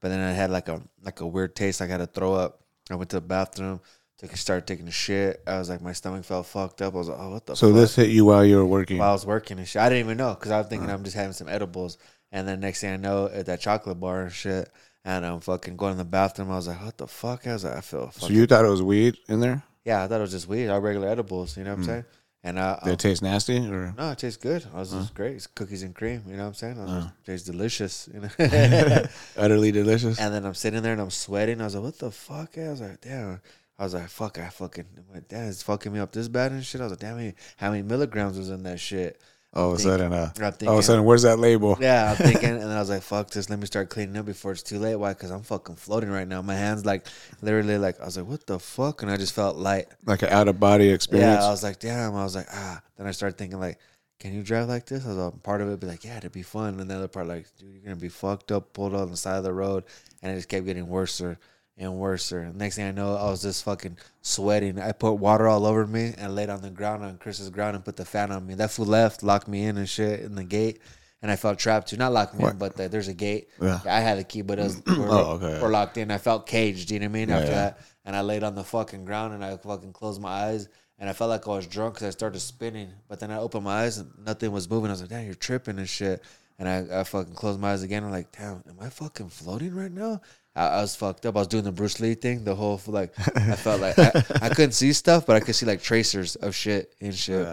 But then I had like a like a weird taste. I got to throw up. I went to the bathroom. Took started taking a shit. I was like, my stomach felt fucked up. I was like, oh, what the So fuck? this hit you while you were working. while I was working and shit. I didn't even know because I was thinking uh-huh. I'm just having some edibles. And then next thing I know, at that chocolate bar and shit, and I'm fucking going in the bathroom. I was like, what the fuck? I was like, I feel So you thought it was weed in there? yeah, I thought it was just weed, all regular edibles. You know what I'm hmm. saying? And uh, Did it taste nasty or? no, it tastes good. I was just great. It's cookies and cream. You know what I'm saying? I tastes delicious. You know. Utterly delicious. And then I'm sitting there and I'm sweating. I was like, what the fuck? I was like, damn. I was like, fuck, I fucking, I'm like, damn, it's fucking me up this bad and shit. I was like, damn, how many milligrams was in that shit? All of a sudden, uh, I'm all of a sudden, where's that label? Yeah, I'm thinking, and then I was like, "Fuck this! Let me start cleaning up before it's too late." Why? Because I'm fucking floating right now. My hands like literally like I was like, "What the fuck?" And I just felt light. Like an out of body experience. Yeah, I was like, "Damn!" I was like, "Ah." Then I started thinking like, "Can you drive like this?" I was like, part of it be like, "Yeah, it'd be fun," and the other part like, "Dude, you're gonna be fucked up, pulled on the side of the road," and it just kept getting worse and worse. Next thing I know, I was just fucking sweating. I put water all over me and laid on the ground on Chris's ground and put the fan on me. That fool left, locked me in and shit in the gate. And I felt trapped too. Not locked me in, but the, there's a gate. Yeah. I had the key, but it was we're, Oh, okay. we're locked in. I felt caged. You know what I mean? After yeah. that, and I laid on the fucking ground and I fucking closed my eyes. And I felt like I was drunk because I started spinning. But then I opened my eyes and nothing was moving. I was like, damn, you're tripping and shit. And I, I fucking closed my eyes again. I'm like, damn, am I fucking floating right now? I, I was fucked up. I was doing the Bruce Lee thing. The whole, like, I felt like I, I couldn't see stuff, but I could see like tracers of shit and shit.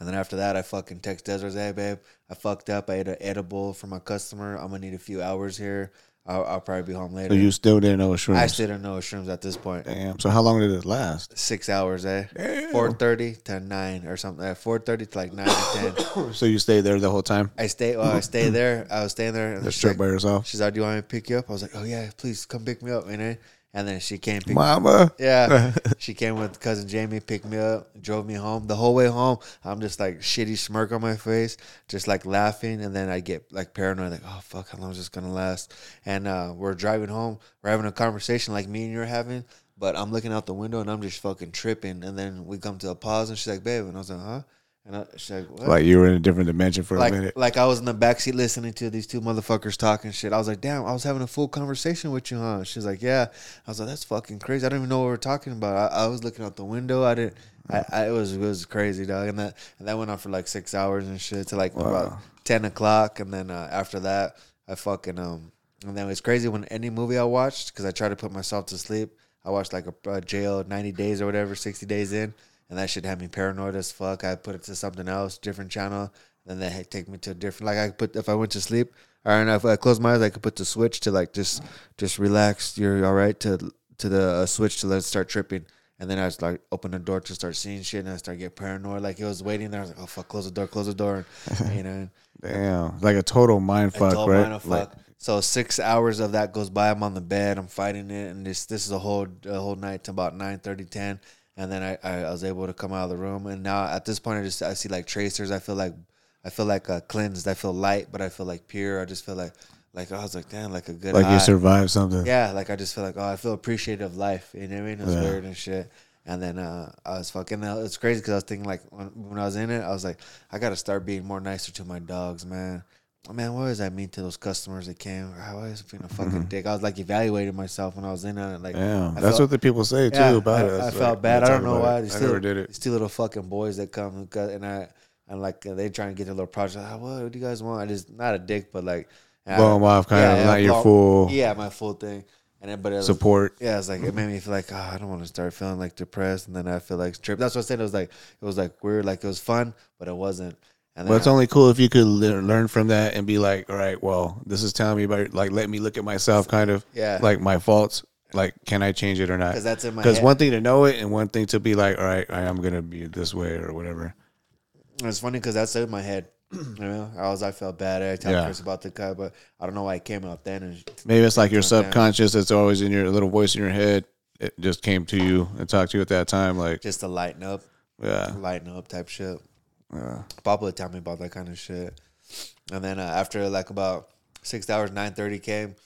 And then after that, I fucking text Desiree, hey, babe, I fucked up. I ate an edible for my customer. I'm going to need a few hours here. I'll, I'll probably be home later. So you still didn't know shrooms. I still didn't know shrooms at this point. Damn. So how long did it last? Six hours, eh? Four thirty to nine or something. Uh, Four thirty to like nine to ten. So you stayed there the whole time? I stay. Well, I stay there. I was staying there. And she's straight like, by yourself? she's like, "Do you want me to pick you up?" I was like, "Oh yeah, please come pick me up." You know. And then she came pick Mama. Yeah, she came with cousin Jamie, picked me up, drove me home. The whole way home, I'm just like shitty smirk on my face, just like laughing, and then I get like paranoid, like, oh fuck, how long is this gonna last? And uh, we're driving home, we're having a conversation like me and you're having, but I'm looking out the window and I'm just fucking tripping. And then we come to a pause, and she's like, babe, and I was like, huh? And I, she's like, what? Like you were in a different dimension for a minute. like I was in the backseat listening to these two motherfuckers talking shit. I was like, damn, I was having a full conversation with you, huh? She's like, yeah. I was like, that's fucking crazy. I don't even know what we are talking about. I, I was looking out the window. I didn't. I, I it was it was crazy, dog. And that and that went on for like six hours and shit to like about ten o'clock. And then uh, after that, I fucking um. And then it was crazy when any movie I watched because I tried to put myself to sleep. I watched like a, a jail ninety days or whatever, sixty days in and that shit had me paranoid as fuck. I put it to something else, different channel. Then they take me to a different. Like I could put if I went to sleep, or if I closed my eyes, I could put the switch to like just just relax. You're all right to to the uh, switch to let it start tripping. And then I just like open the door to start seeing shit, and I start get paranoid. Like it was waiting there. I was like, "Oh fuck, close the door, close the door." you know, Damn. Like a total mind fuck, told right? Like, fuck. so six hours of that goes by. I'm on the bed. I'm fighting it, and this this is a whole a whole night to about 9, 30, 10. And then I, I, I was able to come out of the room. And now at this point, I just I see like tracers. I feel like I feel like uh, cleansed. I feel light, but I feel like pure. I just feel like like I was like damn, like a good Like high. you survived something. Yeah, like I just feel like oh, I feel appreciative of life. You know what I mean? It was Yeah. weird and shit. And then uh, I was fucking. uh, It's crazy because I was thinking like when, when I was in it, I was like, I got to start being more nicer to my dogs, man. Man, what does that mean to those customers that came? Is it being a fucking dick? I was like evaluating myself when I was in on it. Like, Damn, that's felt- what the people say too yeah, about I, it. I That's felt like, bad. I don't know why. These I two, never did it. These two little fucking boys that come and I and like they trying to get their little project. Ah, what, what do you guys want? I just not a dick, but like Blow them off, kind of, not your full Yeah, my full thing. And then, but it was, support. yeah, it's like it made me feel like oh, I don't want to start feeling like depressed, and then I feel like trip. That's what I said. It was like it was like weird, like it was fun, but it wasn't. Well, it's only cool if you could le- learn from that and be like, all right, well, this is telling me about, like, let me look at myself, kind of, Yeah. like my faults. Like, can I change it or not? Because that's in my Because one thing to know it, and one thing to be like, all right, I am gonna be this way or whatever. It's funny because that's in my head. you know, I was I felt bad. I tell Yeah. Chris about the cut, but I don't know why it came out then. And Maybe it's like your subconscious that's always in your little voice in your head. It just came to you and talked to you at that time. Like, just to lighten up, yeah, lighten up type shit. Yeah. Papa would tell me about that kind of shit. And then uh, after like about six hours, nine thirty came,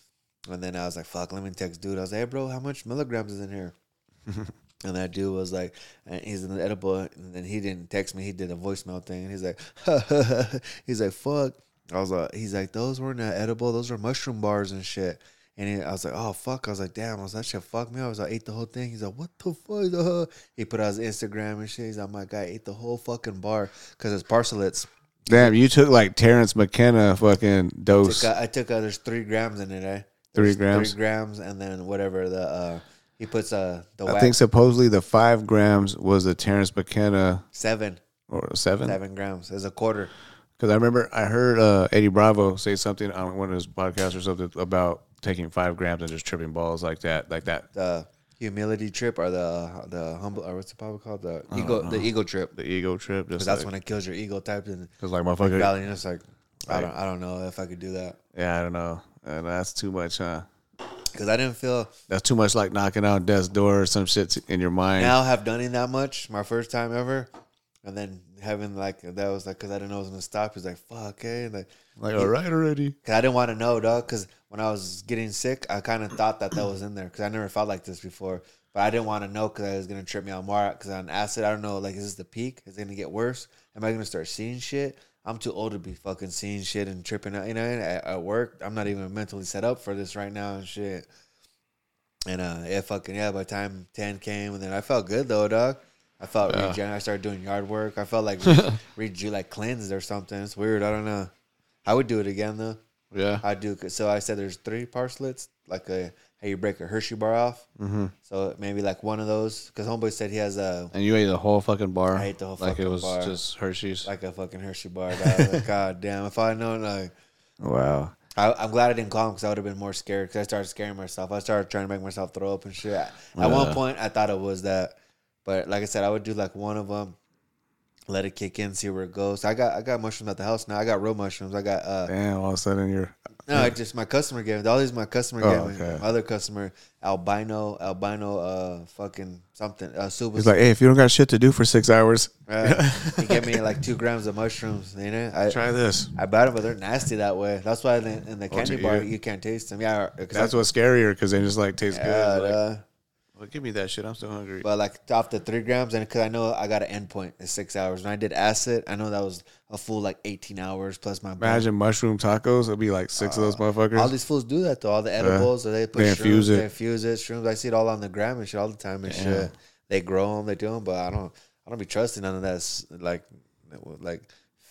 and then I was like, "Fuck, let me text dude." I was like, "Hey, bro, how much milligrams is in here?" and that dude was like, and "He's in the edible," and then he didn't text me. He did a voicemail thing, and he's like, "He's like, fuck." I was like, "He's like, those weren't uh, edible. Those were mushroom bars and shit." And he, I was like, "Oh fuck!" I was like, "Damn!" I was like, "That shit fucked me." up. I was like, "I ate the whole thing." He's like, "What the fuck?" He put out his Instagram and shit. He's like, "My guy ate the whole fucking bar because it's parcelets." Damn, you took like Terence McKenna fucking dose. Took, uh, I took uh, there's three grams in it, eh? Three grams? Three grams, and then whatever the uh, he puts uh the I wax think supposedly the five grams was the Terence McKenna seven or seven. seven grams as a quarter. Because I remember I heard uh, Eddie Bravo say something on one of his podcasts or something about taking five grams and just tripping balls like that, like that. The humility trip or the the humble or what's the probably called the ego the ego trip. The ego trip, just Because that's like, when it kills your ego type and cause like motherfucker. valley. And it's like I don't I don't know if I could do that Yeah, I don't know. And that's too much, huh? because I didn't feel That's too much like knocking on death's door or some shit in your mind. now have done it that much. My first time ever. And then having like that was like because I didn't know it was gonna stop. He's like, "Fuck, eh?" Like, like, all right already. Cause I didn't want to know, dog. Cause when I was getting sick, I kind of thought that that was in there. Cause I never felt like this before. But I didn't want to know because I was gonna trip me out more. Cause on acid, I don't know. Like, is this the peak? Is it gonna get worse? Am I gonna start seeing shit? I'm too old to be fucking seeing shit and tripping out. You know, at, at work, I'm not even mentally set up for this right now and shit. And uh, yeah, fucking yeah. By the time ten came, and then I felt good though, dog. I felt Yeah. regen. I started doing yard work. I felt like reju like cleansed or something. It's weird. I don't know. I would do it again though. Yeah. I do. So I said there's three parslets, like a how you break a Hershey bar off. Mm-hmm. So maybe like one of those, because homeboy said he has a And you ate the whole fucking bar. I ate the whole fucking bar. like it was bar. just Hershey's. like a fucking Hershey bar. Like, God damn! If I known, like, wow. I, I'm glad I didn't call him because I would have been more scared. Because I started scaring myself. I started trying to make myself throw up and shit. At one point, I thought it was that, but like I said, I would do like one of them, let it kick in, see where it goes. I got I got mushrooms at the house now. I got real mushrooms. I got uh Damn, all of a sudden you're. No, I just my customer gave me all these. My customer Oh, gave me. okay. My other customer, albino, albino, uh, fucking something. Uh, super. He's like, hey, if you don't got shit to do for six hours, Right. he gave me like two grams of mushrooms. You know, I try this. I bought them, but they're nasty that way. That's why in the, in the Oh, candy bar eat? you can't taste them. Yeah, That's I, what's scarier because they just like taste yeah, good. Like, duh. Well, give me that shit. I'm still hungry. But like off the three grams, and because I know I got an end point in six hours. When I did acid, I know that was a full like eighteen hours plus my. Imagine mushroom tacos. It'll be like six of those uh, motherfuckers. All these fools do that though. All the edibles, or they put They shrooms, infuse it. They infuse it. Shrooms. I see it all on the gram and shit all the time and shit. They grow them. They do them, but I don't. I don't be trusting none of that. Like, like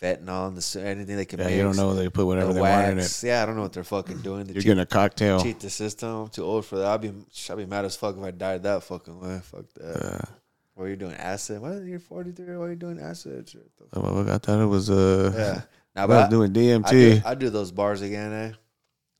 fentanyl and the anything they can. yeah, mix. you don't know. They put whatever The they want in it. Yeah, I don't know what they're fucking doing. To You're cheat, getting a cocktail. cheat the system. I'm too old for that. I'd be. I'd be mad as fuck if I died that fucking way. Fuck that. Uh, What are you doing acid? What? Are You're 43. Why are you doing acid? Shit, oh, I thought it was uh, Yeah. Now, I but was I, doing I do, DMT. I do those bars again, eh?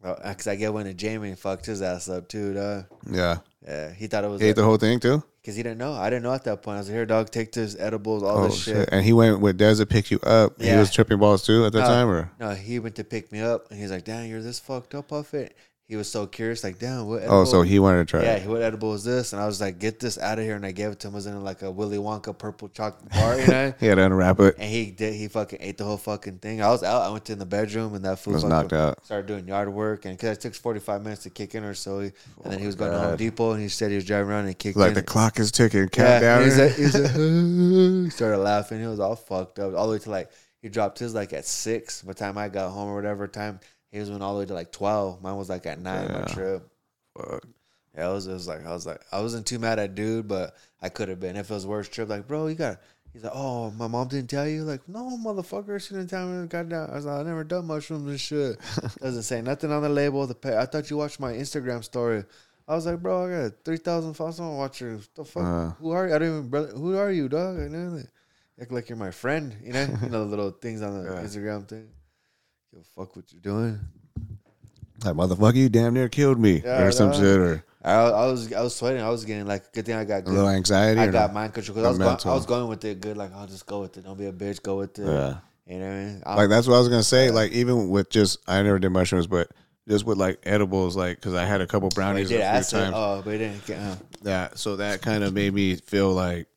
Oh, because I get one to Jamie and fucked his ass up too, dog. yeah, Yeah, he thought it was he ate the whole thing too. because he didn't know. I didn't know at that point. I was like, here, dog, take this edibles, all Oh this shit. shit. And he went with Des to pick you up. Yeah. He was tripping balls too at that No. time, or No, he went to pick me up and he's like, damn, you're this fucked up off it. He was so curious, like, damn, what? Oh, so he wanted to try. yeah, it. what edible is this? And I was like, get this out of here. And I gave it to him. It was in like a Willy Wonka purple chocolate bar, you know. He had to unwrap it. And he did. He fucking ate the whole fucking thing. I was out. I went to in the bedroom, and that food Was knocked out. Started doing yard work, and because it took forty five minutes to kick in or so, he, and then he oh, was going to Home Depot, and he said he was driving around and kicked Like in. the clock is ticking. Countdown. and he's like, like, he started laughing. He was all fucked up, all the way to like he dropped his like at six. By the time I got home or whatever time, he was went all the way to like twelve. Mine was like at nine. My trip. Fuck. Yeah, it was, it was like I was like I wasn't too mad at dude, but I could have been if it was worse trip. Like, bro, you got. He's like, oh, my mom didn't tell you. Like, no, motherfucker, she didn't tell me. Goddamn, I was like, I never done mushrooms and shit. Doesn't say nothing on the label. The pay. I thought you watched my Instagram story. I was like, bro, I got three thousand followers. I don't watch your the fuck. Uh. who are you? I don't even. Brother, who are you, dog? I know. Act like you're my friend. You know, you know the little things on the Yeah. Instagram thing. Give a fuck what you're doing. Like motherfucker, you damn near killed me, Yeah, or some shit, or I, I was I was sweating. I was getting like good thing I got a little anxiety. I got mind control because I was going. I was going with it good. Like I'll just go with it. Don't be a bitch. Go with it. Yeah. You know what I mean? I'm- Like that's what I was gonna say. Like even with just, I never did mushrooms, but just with like edibles, like because I had a couple brownies did a few times. Oh, but it didn't. Get, uh, that so that kind of made me feel like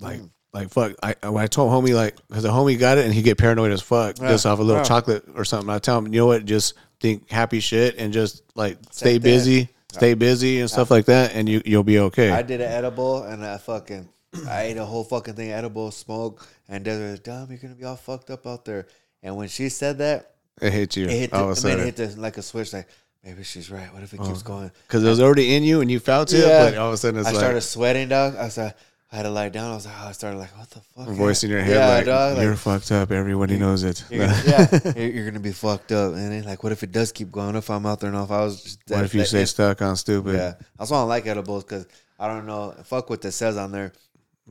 Mm. Like like fuck I when I told homie like because the homie got it and he get paranoid as fuck Yeah. just off a little Yeah. chocolate or something I tell him you know what just think happy shit and just like stay thing. busy stay busy and stuff like that and you you'll be okay I did an edible and I fucking I ate a whole fucking thing edible smoke and Desiree was dumb. You're gonna be all fucked up out there. And when she said that, it hit you it hit. The, all I of a mean, it hit the, like a switch. Like maybe she's right. What if it keeps oh. going? because it was already in you and you felt it Yeah. but all of a sudden it's I like started sweating, dog. I started, I had to lie down. I was like, oh, I started like, what the fuck? voice in your head Yeah, like dog, like- you're fucked up everybody knows it You're gonna, yeah, you're, gonna be fucked up. And then, like, what if it does keep going? If I'm out there and if I was, just, what if you that- that- stuck on stupid Yeah, that's why I don't like edibles because I don't know. Fuck what that says on there.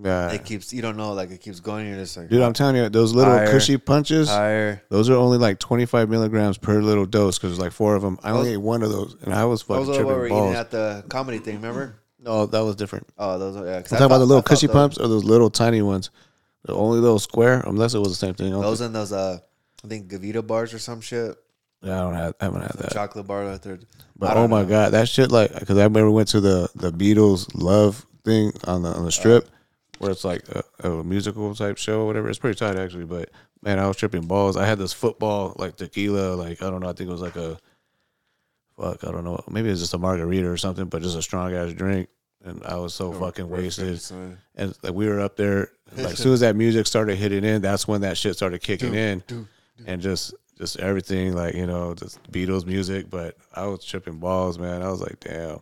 Yeah. It keeps you don't know. Like it keeps going. You're just like dude I'm telling you those little Higher. Kushy Punches higher. Those are only like 25 milligrams per little dose because there's like four of them. I only Those- ate one of those and I was fucking Those are what we were tripping eating at the comedy thing. Remember? No, that was different. Oh, those. Are, yeah, I'm talking about the little Kushy those- pumps or those little tiny ones. The only little square, unless it was the same thing. Those think- and those. Uh, I think Gavita bars or some shit. yeah, I don't have, I haven't had that. Chocolate bar out there. But oh my know. god, that shit like because I remember we went to the the Beatles Love thing on the on the strip where it's like a, a musical type show or whatever. It's pretty tight actually, but man, I was tripping balls. I had this football like tequila, like I don't know, I think it was like a fuck, I don't know, maybe it was just a margarita or something, but just a strong ass drink, and I was so fucking wasted. And like we were up there, like as soon as that music started hitting in, that's when that shit started kicking in, and just just everything like you know just Beatles music. But I was tripping balls, man. I was like, damn.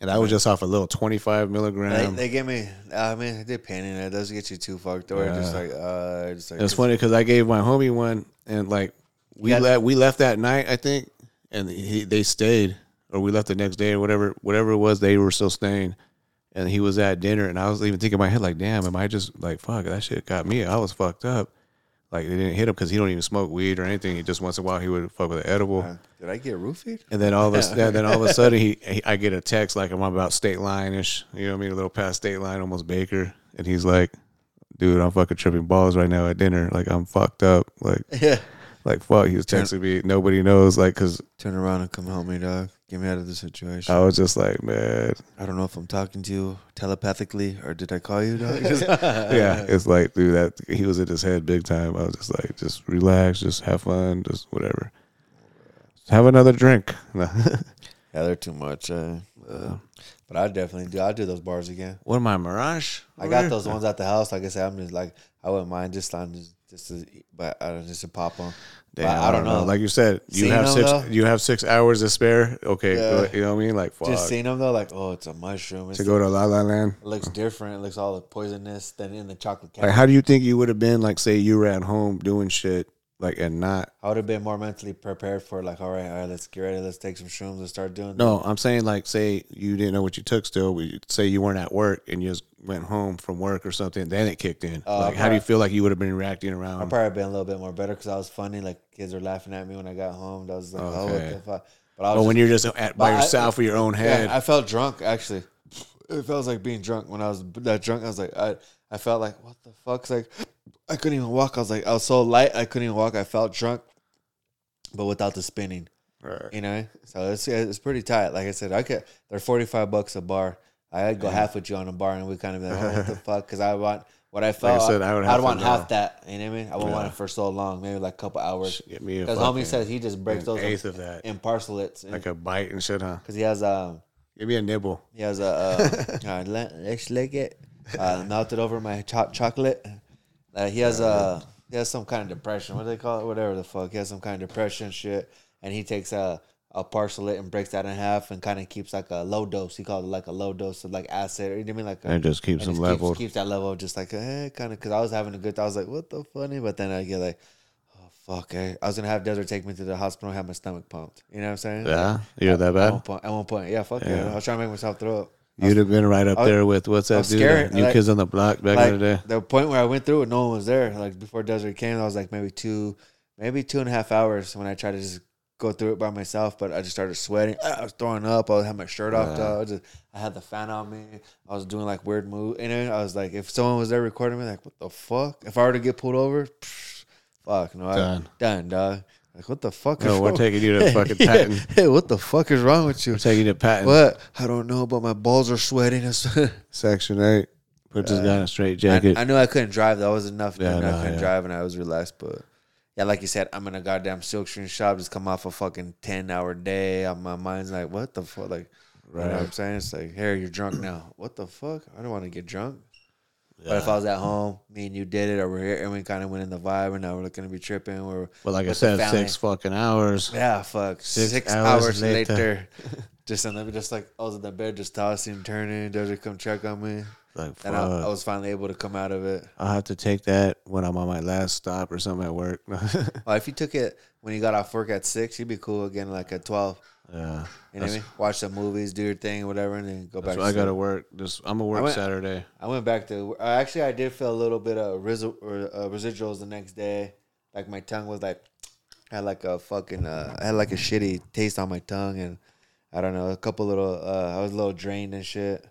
And I was just off a little twenty five They, milligram. they give me. I mean, they did in it. It doesn't get you too fucked. Or just like, uh, just like. It's funny because I gave my homie one, and like we Yeah. left we left that night, I think, and he they stayed, or we left the next day or whatever whatever it was. They were still staying, and he was at dinner, and I was even thinking in my head like, damn, am I just like fuck that shit got me? I was fucked up. Like they didn't hit him because he don't even smoke weed or anything. He just once in a while he would fuck with an edible. Uh, did I get roofied? And then all of a yeah, then all of a sudden he, he I get a text like I'm about state line ish, you know what I mean, a little past state line, almost Baker, and he's like, "Dude, I'm fucking tripping balls right now at dinner. Like I'm fucked up. Like Yeah. Like fuck." He was texting me. Nobody knows. Like, cause Turn around and come help me, dog. Get me out of this situation. I was just like, man, I don't know if I'm talking to you telepathically or did I call you, dog? yeah. It's like, dude, that he was in his head big time. I was just like, just relax, just have fun, just whatever. Just have another drink. yeah, they're too much. Uh, uh, but I definitely do. I do those bars again. what am I, Mirage? I got those ones at the house. Like I said, I'm just like I wouldn't mind just on just just to, but I don't just to pop on. Damn, But I don't know. Like you said, you Seeing have six. though? You have six hours to spare. Okay, Yeah. you know what I mean. Like fuck. Just seeing them though, like oh, it's a mushroom. It's to go to La La Land. it looks different. It looks all the poisonous than in the chocolate Like, how do you think you would have been? Like, say you were at home doing shit, like, and not. I would have been more mentally prepared for like, all right, all right, let's get ready. Let's take some shrooms and start doing. No, I'm saying like, say you didn't know what you took. Still, we- say you weren't at work and you just went home from work or something. Then it kicked in. Oh, like, how do you feel like you would have been reacting around? I'd probably been a little bit more better because I was funny. Like kids were laughing at me when I got home. That was like, oh, what the fuck. But I was Or when you're just at, by But I- yourself with your own head. Yeah, I felt drunk actually. It felt like being drunk when I was that drunk. I was like, I, I felt like what the fuck's like, I couldn't even walk. I was like, I was so light, I couldn't even walk. I felt drunk, but without the spinning. Right. You know, so it's it's pretty tight. Like I said, I could. They're forty five bucks a bar. I'd go half with you on a bar, and we kind of be like, oh, what the fuck? Because I want what I felt. said, I would I'd want half that. You know what I mean? I wouldn't want it for so long, maybe like a couple hours. Get me Because homie says he just breaks those eighth of that. in parcelets. like a bite and shit, huh? Because he has um Give me a nibble. he has a uh, uh, let, let's lick it. Uh, melted over my cho- chocolate. Uh, he has a he has some kind of depression. What do they call it? Whatever the fuck. He has some kind of depression shit, and he takes a a parcelet and breaks that in half and kind of keeps like a low dose. He calls it like a low dose of like acid. Or, you know what I mean? Like a, And just keeps and them just leveled. Keeps, that level just like eh, kind of. Because I was having a good. I was like, what the funny? But then I get like. oh, Fuck! eh. I was gonna have Desert take me to the hospital and have my stomach pumped. You know what I'm saying? Yeah, you're that At bad. one point, at one point, yeah, fuck yeah. I was trying to make myself throw up. You'd have been right up was- there with what's I that dude? scared, New like- Kids on the Block back like in the day. the point where I went through it, no one was there. Like before Desert came, I was like maybe two, maybe two and a half hours when I tried to just go through it by myself. But I just started sweating. I was throwing up. I had my shirt off. Though. I, just, I had the fan on me. I was doing like weird moves. And then I was like, if someone was there recording me, like what the fuck? If I were to get pulled over, psh, fuck no, I, Done. done, dog. Like what the fuck? No, is we're wrong- taking you to fucking Yeah. Patton. Hey, what the fuck is wrong with you? We're taking you to Patton. What? I don't know, but my balls are sweating. Section eight. Put this guy in a straight I, jacket. I knew I couldn't drive. That was enough. Yeah, Yeah, I couldn't yeah. drive, and I was relaxed. But yeah, like you said, I'm in a goddamn silk screen shop. Just come off a fucking ten hour day. Uh, My mind's like, what the fuck? Like, you know what I'm saying? It's like, here, you're drunk now. What the fuck? I don't want to get drunk. But if I was at home, me and you did it, or we're here, and we kind of went in the vibe, and now we're looking to be tripping. We're but like I said, six fucking hours. Yeah, fuck. Six Six, hours hours, later. later. just and then just like I was in the bed, just tossing, turning. Desert come check on me, Like, and I, I was finally able to come out of it. I'll have to take that when I'm on my last stop or something at work. Well, if you took it when you got off work at six, you'd be cool again, like at twelve. yeah. You know what I mean? Watch some movies, do your thing, whatever, and then go back. I gotta work. This I'm gonna work went- Saturday. I went back to. uh, Actually, I did feel a little bit of resi- or, uh, residuals the next day. Like my tongue was like, had like a fucking, uh, I had like a shitty taste on my tongue, and I don't know, a couple little, uh, I was a little drained and shit.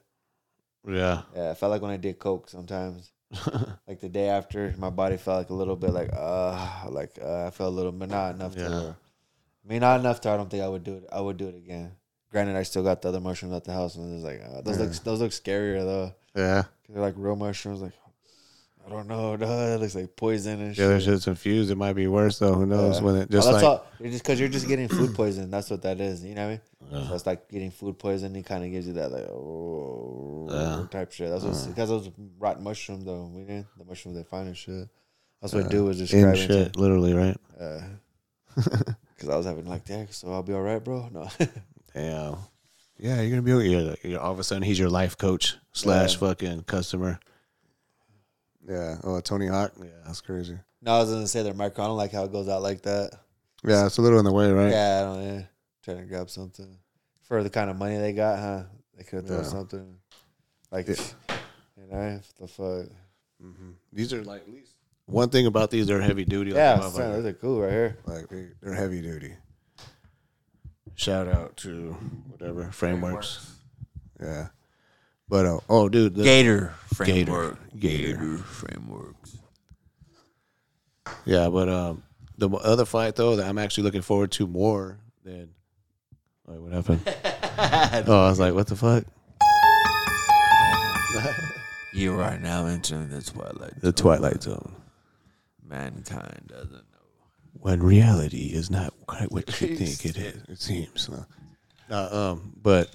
Yeah. Yeah, I felt like when I did coke sometimes. like the day after, my body felt like a little bit like, uh, like uh, I felt a little, but not enough Yeah. to. I mean, not enough to. I don't think I would do it. I would do it again. Granted, I still got the other mushrooms at the house, and it's like uh, those look those look scarier though. Yeah, They're like real mushrooms. Like I don't know. No, it looks like poison and The other shit. shit's infused. It might be worse though. Who knows? Yeah. When it just well, that's like all. You're just because you're just getting food poison. That's what that is. You know what I mean? So it's like getting food poison. It kind of gives you that like oh Yeah. type shit. That's what's, because mm. those rotten mushrooms though. We didn't the mushroom they find and shit. That's what dude was in describing. shit, literally, right? Because I was having like, yeah, so I'll be all right, bro. No. Damn. Yeah, you're gonna be. You're, you're all of a sudden he's your life coach slash Yeah. fucking customer. Yeah. Oh, Tony Hawk. Yeah. That's crazy. no, I was gonna say their micro. I don't like how it goes out like that. Yeah, it's a little in the way, right? Yeah, I don't know. Trying to grab something for the kind of money they got, huh? They could throw Yeah. something like, this. you know, the fuck. Mm-hmm. These are like At least one thing about these, they're heavy duty. Like Yeah, a son, motherfucker. those are cool right here. like they, they're heavy duty. Shout out to whatever frameworks. Yeah. But uh, oh, dude, the, Gator framework. Gator. frameworks. yeah. But um, the other fight though that I'm actually looking forward to more than. Wait, what happened? oh, I was like, what the fuck? You are now entering the twilight. The Twilight Zone. Mankind doesn't know. when reality is not quite what you think it is. It seems. Uh, um, but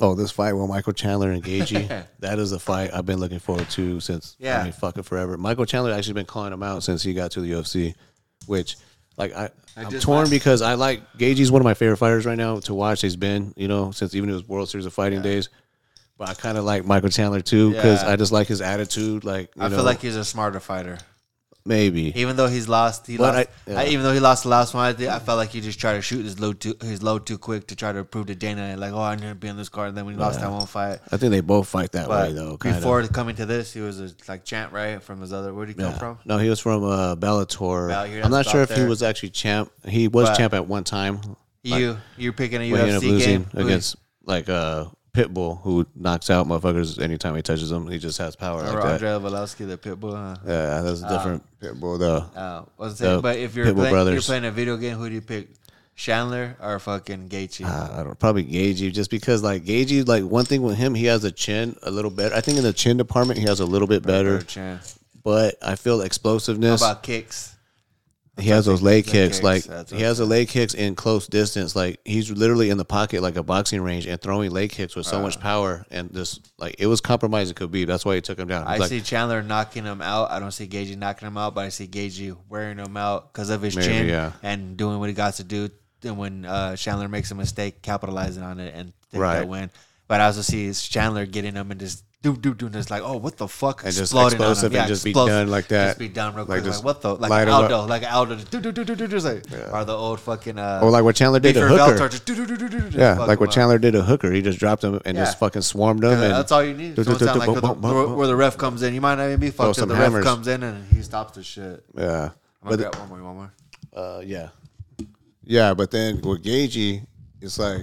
oh, this fight with Michael Chandler and Gaethje, that is a fight I've been looking forward to since I Yeah. mean fucking forever. Michael Chandler actually been calling him out since he got to the UFC, which like I. I am torn because I like Gaethje's one of my favorite fighters right now to watch. He's been, you know, since even his World Series of Fighting days. But I kind of like Michael Chandler too because Yeah. I just like his attitude. Like you I know, feel like he's a smarter fighter. Maybe Even though he's lost, he But lost. I- yeah. I, even though he lost the last one, I, think, I felt like he just tried to shoot his load too his load too quick to try to prove to Dana like, oh, I need to be on this card. And then when he lost that one fight, I think they both fight that but way though. Before coming to this, he was a like champ, right? From his other, where did he come from? No, he was from uh, Bellator. Bell- I'm not sure if he was actually champ. He was But- champ at one time. You you're picking a But he ended up UFC game against like uh, Pitbull, who knocks out motherfuckers anytime he touches them. He just has power like or that. Andre Arlovski, the pitbull. Huh? Yeah, that's a different Pitbull though. Uh, wasn't saying, but if you're Pitbull playing, you're playing a video game, who do you pick? Chandler or fucking Gaethje? Uh, I don't probably Gaethje, just because like Gaethje, like one thing with him, he has a chin a little better. I think in the chin department, he has a little bit better. Better chance. But I feel How explosiveness. about kicks? He has those leg kicks. kicks, Like that's he has the leg kicks in close distance. Like he's literally in the pocket like a boxing range and throwing leg kicks with so much power. And just like it was compromising Khabib. That's why he took him down. I like, see Chandler knocking him out. I don't see Gaethje knocking him out, but I see Gaethje wearing him out because of his Maybe, chin yeah. and doing what he got to do. And when uh, Chandler makes a mistake, capitalizing on it and take Right. that win. But I also see Chandler getting him and just do do do, and it's like, oh, what the fuck? And just Exploding on him. explosive and just be explosive. done like that. Just be done real Like quick. Like, what the? Like light an 'em up. Aldo, like Aldo, just do do do do do do, just like, or the old fucking. Uh, or like what Chandler did to Beefer Hooker. Veltar, just do do do do do do. just yeah, fuck like him what up. Chandler did to Hooker. He just dropped him and Yeah. just fucking swarmed him. Yeah, and that's all you need. do- So do- it do- like boom, where the, boom, boom, boom. where the ref comes in. You might not even be fucked up. some The ref comes in and he stops the shit. Yeah, I'm gonna grab one more, one more. uh, yeah, Yeah, but then with Gaethje, it's like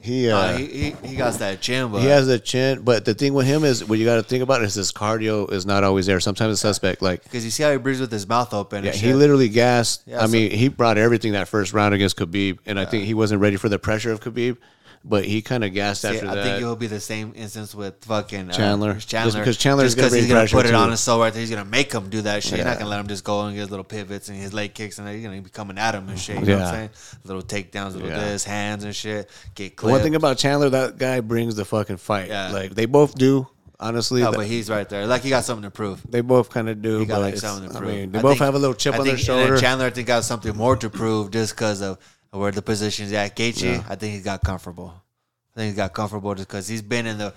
he uh, Uh, he, he he got that chin, but he has a chin. But the thing with him is, what you got to think about is his cardio is not always there. Sometimes it's suspect. Like because you see how he breathes with his mouth open. Yeah, he literally gassed. Yeah, I so- mean, he brought everything that first round against Khabib, and I think he wasn't ready for the pressure of Khabib, but he kind of gassed See, after I that. I think it'll be the same instance with fucking uh, Chandler. Chandler, Just because Chandler's Just gonna 'cause he's gonna put it too. on his soul right there. He's gonna make him do that shit. He's not gonna let him just go and get his little pivots and his leg kicks and he's gonna be coming at him and shit. You know what I'm Yeah. saying? Little takedowns, little Yeah. this, hands and shit. Get clipped. One thing about Chandler, that guy brings the fucking fight. Yeah. Like they both do. Honestly, no, That- but he's right there. Like he got something to prove. they both kind of do. He got like something to prove. I mean, they I both think- have a little chip I on their think- and shoulder. Chandler, I think, got something more to prove just because of where the position's at. Gaethje, Yeah. I think he got comfortable. I think he got comfortable just because he's been in the,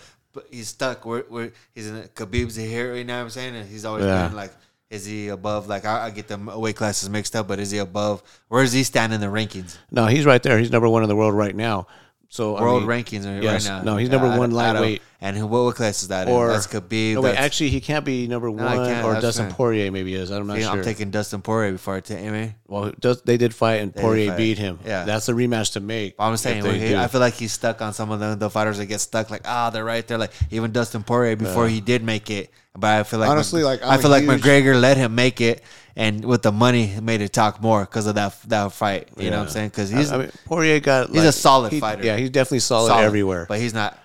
he's stuck where, where he's in. Khabib's here, you know what I'm saying? And he's always Yeah. been like, is he above? Like I, I get the weight classes mixed up, but is he above? Where does he stand in the rankings? no, he's right there. He's number one in the world right now. So I World mean, rankings right now. No, he's number Out- one lightweight. And who, what class is that? Or in? That's Khabib. No, wait, that's- actually, he can't be number one, can't. or Dustin fine. Poirier maybe is. I'm not See, sure. I'm taking Dustin Poirier before I take him. well, they did fight, and did Poirier fight. beat him. Yeah. that's a rematch to make. I'm if saying, they he- I feel like he's stuck on some of the, the fighters that get stuck. Like, ah, they're right there. Like even Dustin Poirier before he did make it, but I feel like Honestly, like, I'm I feel like huge- McGregor let him make it, and with the money, made it talk more because of that that fight. You know what I'm saying? Because he's I mean, Poirier got. he's a solid he- fighter. Yeah, he's definitely solid, solid everywhere. but he's not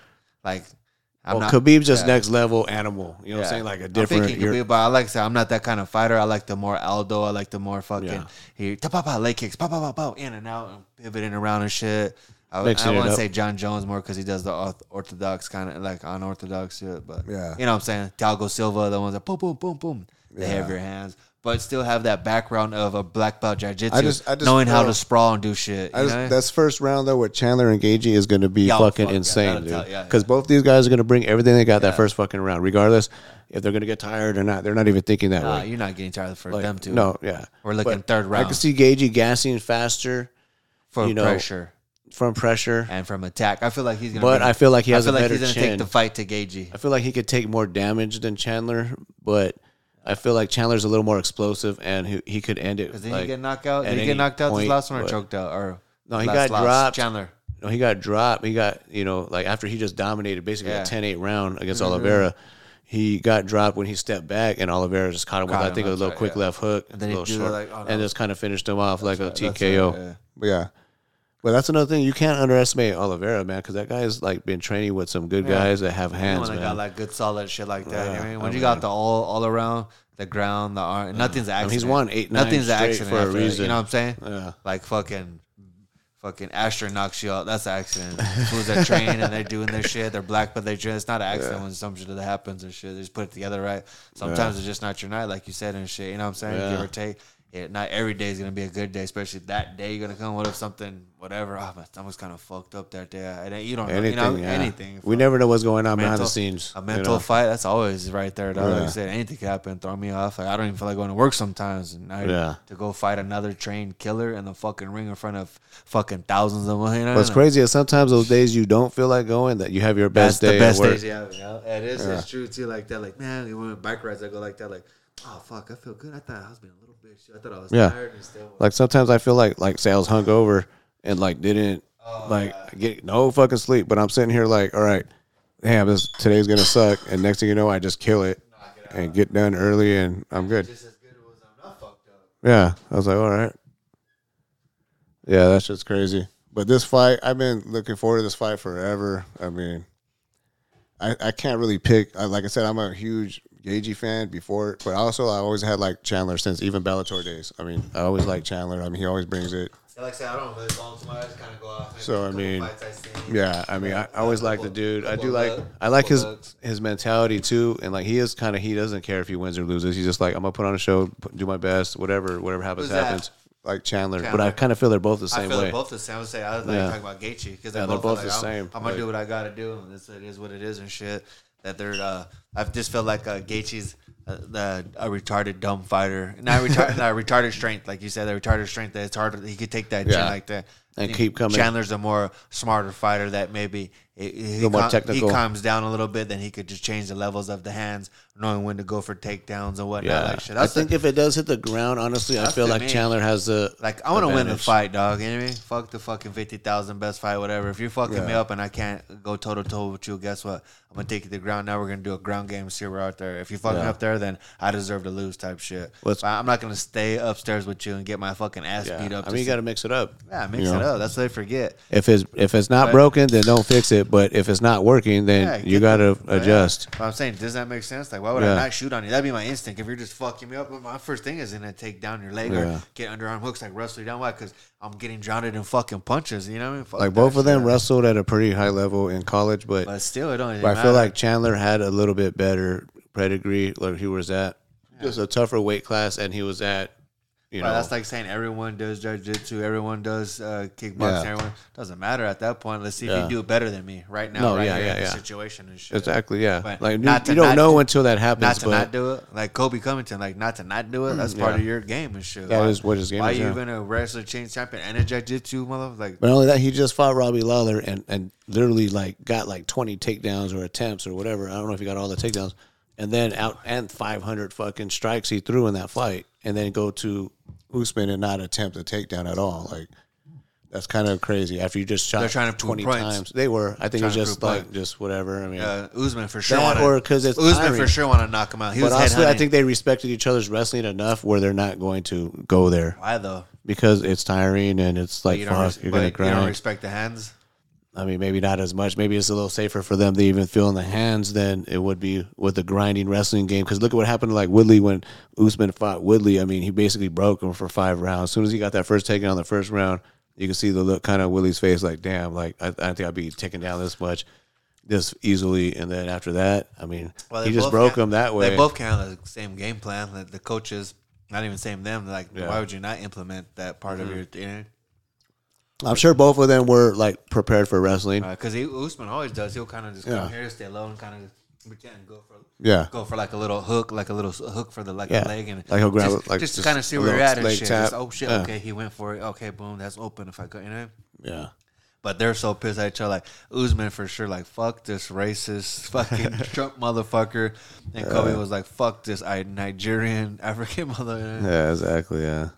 like. I'm well, not, Khabib's just yeah. next level animal. You know what I'm saying? Like a I'm different. thinking you're- Khabib, but I like to say I'm not that kind of fighter. I like the more Aldo. I like the more fucking Yeah. he ta pa pa leg kicks, pa pa pa pa in and out, and pivoting around and shit. I, Mixing I want to say Jon Jones more because he does the orthodox kind of like unorthodox shit. But Yeah. you know what I'm saying. Thiago Silva, the ones that boom boom boom boom, they Yeah. have your hands. But still have that background of a black belt jiu-jitsu, I just- I just knowing how to sprawl and do shit. I just, know? that's first round though with Chandler and Gaethje is going to be Yeah, fucking fuck insane, that'll dude. tell- yeah, Because yeah. both these guys are going to bring everything they got Yeah. that first fucking round, regardless if they're going to get tired or not. They're not even thinking that Nah, way. you're not getting tired for Like, them to. No, yeah. We're looking But third I can see Gaethje gassing faster for you know, pressure. from pressure. and from attack. I feel like he's gonna. But I feel like he has I feel a like better he's gonna chin. take the fight to Gaethje. I feel like he could take more damage than Chandler, but I feel like Chandler's a little more explosive and he, he could end it. Because did like- he get knocked out? Did he get knocked out this last one or but- choked out? Or No, he last- got last? dropped. Chandler. No, he got dropped. He got, you know, like after he just dominated basically Yeah. a 10 8 round against Mhm. Oliveira, he got dropped when he stepped back and Oliveira just caught him Caught with, I think, a little right, quick yeah. left hook. And then he a little short, like, oh, no. and just kind of finished him off like a That's right, TKO. yeah. But yeah, But that's another thing. You can't underestimate Oliveira, man, because that guy's like been training with some good Yeah. guys that have hands, when got like good solid shit like that. you know what I mean? When I you oh, got the all all around, the ground, the arm, nothing's an I mean, accident. he's won eight, nine Nothing's accident for a reason. You know what I'm saying? yeah. Like fucking. Fucking Asher knocks you out. That's an accident. Who's that train and they're doing their shit. They're black, but they train. It's not an accident when some shit that happens and shit. They just put it together right. Sometimes it's just not your night, like you said and shit. You know what I'm saying? Yeah. Give or take. It, not every day is gonna be a good day, especially that day you're gonna come. What if something, whatever? Oh, my stomach's kind of fucked up that day. And you don't know, Anything, you know, yeah. anything. We never know what's going on behind the scenes. A you mental know? fight, that's always right there. Dog. Like I said, anything can happen. Throw me off. Like I don't even feel like going to work sometimes. And I, Yeah. to go fight another trained killer in the fucking ring in front of fucking thousands of them. You know? What's crazy is sometimes those days you don't feel like going, that you have your That's best day the best days. Yeah, you know? it is. It's true too. Like that. Like man, when bike rides, I go like that. Like oh fuck, I feel good. I thought I was being a little I thought I was Yeah. tired and still. Like sometimes I feel like like say I was hungover and like didn't Oh, like get no fucking sleep, but I'm sitting here like, all right, damn, this today's gonna suck, and next thing you know, I just kill it and get done early, and I'm good. just as good as I'm not fucked up. Yeah, I was like, all right. Yeah, that's just crazy. But this fight, I've been looking forward to this fight forever. I mean, I, I can't really pick. I- Like I said, I'm a huge Gaethje fan before, but also I always had like Chandler since even Bellator days. I mean, I always like Chandler. I mean, he always brings it. Yeah, like I said, I don't really follow too much. I just kind of go off. So, I mean, I. Yeah, I mean, I, I always like the dude. I do like I like his his mentality too, and like he is kind of he doesn't care if he wins or loses. He's just like I'm gonna put on a show, put, do my best, whatever whatever happens happens. Like Chandler, but I kind of feel they're both the I same feel way. they're both the same. I would say I was like Yeah. talking about Gaethje because they're, they're both, both like, the I'm, same. I'm gonna do what I gotta do. And this it is what it is and shit. That they're. Uh, I've just felt like uh, Gaethje's uh, the a retarded dumb fighter, not retarded, not retarded strength, like you said, the retarded strength. That it's hard. He could take that chin Yeah. like that And keep coming. Chandler's a more smarter fighter that maybe he, he, little more cal- technical. he calms down a little bit. Then he could just change the levels of the hands, knowing when to go for takedowns and whatnot. yeah, Like shit. I That's think the- if it does hit the ground, honestly, I feel like me. Chandler has the Like I want to win the fight, dog. You know what I mean? Fuck the fucking fifty thousand best fight, whatever. If you're fucking me up and I can't go toe to toe with you, guess what? I'm gonna take you to the ground. Now we're gonna do a ground game. See we're out there. If you fuck me Yeah. up there, then I deserve to lose, type shit. What's- But I'm not gonna stay upstairs with you and get my fucking ass Yeah. beat up. I mean, you got to mix it up. yeah, mix you it know? up. That's what they forget. If it's if it's not But- broken, then don't fix it. But if it's not working, then Yeah, you get got to the- but yeah. adjust. But I'm saying, does that make sense? Like, why would Yeah. I not shoot on you? That'd be my instinct. If you're just fucking me up, my first thing is gonna take down your leg Yeah. or get underarm hooks, like wrestle you down. Why? Because I'm getting drowned in fucking punches. You know what I mean? Fuck Like both of them shit. wrestled at a pretty high level in college, but But still, it don't. But I feel like Chandler had a little bit better pedigree. Like he was at just a tougher weight class, and he was at you know that's like saying everyone does jujitsu, everyone does uh, kickboxing, Yeah. everyone doesn't matter at that point. Let's see if Yeah. you do it better than me right now. No, right yeah, here yeah, yeah. situation and shit. exactly yeah. But like you, not to you don't know do- until that happens. Not to but not do it, like Colby Covington, like not to not do it. That's part of your game and shit. That why, is what his game Why is, you yeah. even a wrestler change champion and a jujitsu mother? Like, But only that, he just fought Robbie Lawler and, and literally like got like twenty takedowns or attempts or whatever. I don't know if he got all the takedowns, and then out and five hundred fucking strikes he threw in that fight, and then go to Usman and not attempt a takedown at all. Like that's kind of crazy. After you just shot They're trying to twenty times, they were. I think Trying it's just like points. just whatever. I mean, uh, Usman for sure. That wanna, or 'cause it's Usman tiring. for sure want to knock him out. He but was honestly, I think they respected each other's wrestling enough where they're not going to go there why though? because it's tiring and it's like You fuck, res- you're gonna you don't respect the hands. I mean, maybe not as much. Maybe it's a little safer for them to even feel in the hands than it would be with a grinding wrestling game. Because look at what happened to like Woodley when Usman fought Woodley. I mean, he basically broke him for five rounds. As soon as he got that first taken on the first round, you can see the look kind of Woodley's face, like, damn, like I, I don't think I'd be taken down this much, this easily. And then after that, I mean, Well, he just broke him that way. They both kind of the same game plan. Like the coaches, not even same them. Like, Yeah. Mm-hmm. why would you not implement that part of your? You know? I'm sure both of them were like prepared for wrestling. Because he Usman always does. He'll kind of just Yeah. come here, stay low, and kind of pretend go for Yeah. go for like a little hook, like a little hook for the like Yeah. leg, and Like he'll grab just, it, like just, just kind of see where you're at and shit. Just, oh shit, Yeah. okay, he went for it. Okay, boom, that's open. If I go, you know. Yeah. But they're so pissed at each other. Like Usman for sure, like fuck this racist fucking Trump motherfucker, and Colby was like fuck this I Nigerian African mother. Yeah, exactly. Yeah.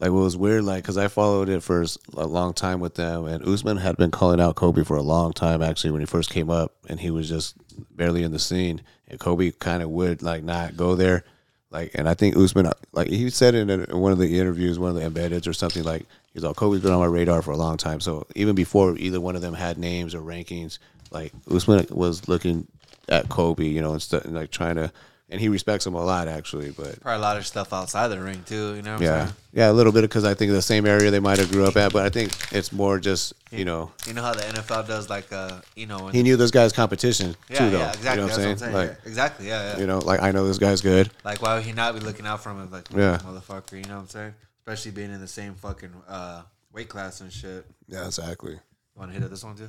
Like what was weird, like because I followed it for a long time with them, and Usman had been calling out Colby for a long time. Actually, when he first came up, and he was just barely in the scene, and Colby kind of would like not go there. Like, and I think Usman, uh, like he said in, a, in one of the interviews, one of the embeddeds or something, like he's like Colby's been on my radar for a long time. So even before either one of them had names or rankings, like Usman was looking at Colby, you know, and, st- and like trying to, and he respects him a lot actually, but Probably a lot of stuff outside the ring too. You know. What I'm yeah, yeah, a little bit because I think the same area they might have grew up at, but I think it's more just you know You know how the NFL does like uh you know he knew this guy's competition yeah too, though. yeah exactly You know that's what I'm saying? Like Yeah, exactly yeah yeah you know, like I know this guy's good. like why would he not be looking out for him like Yeah. motherfucker you know what I'm saying especially being in the same fucking uh weight class and shit. Yeah, exactly. Want to hit it this one too?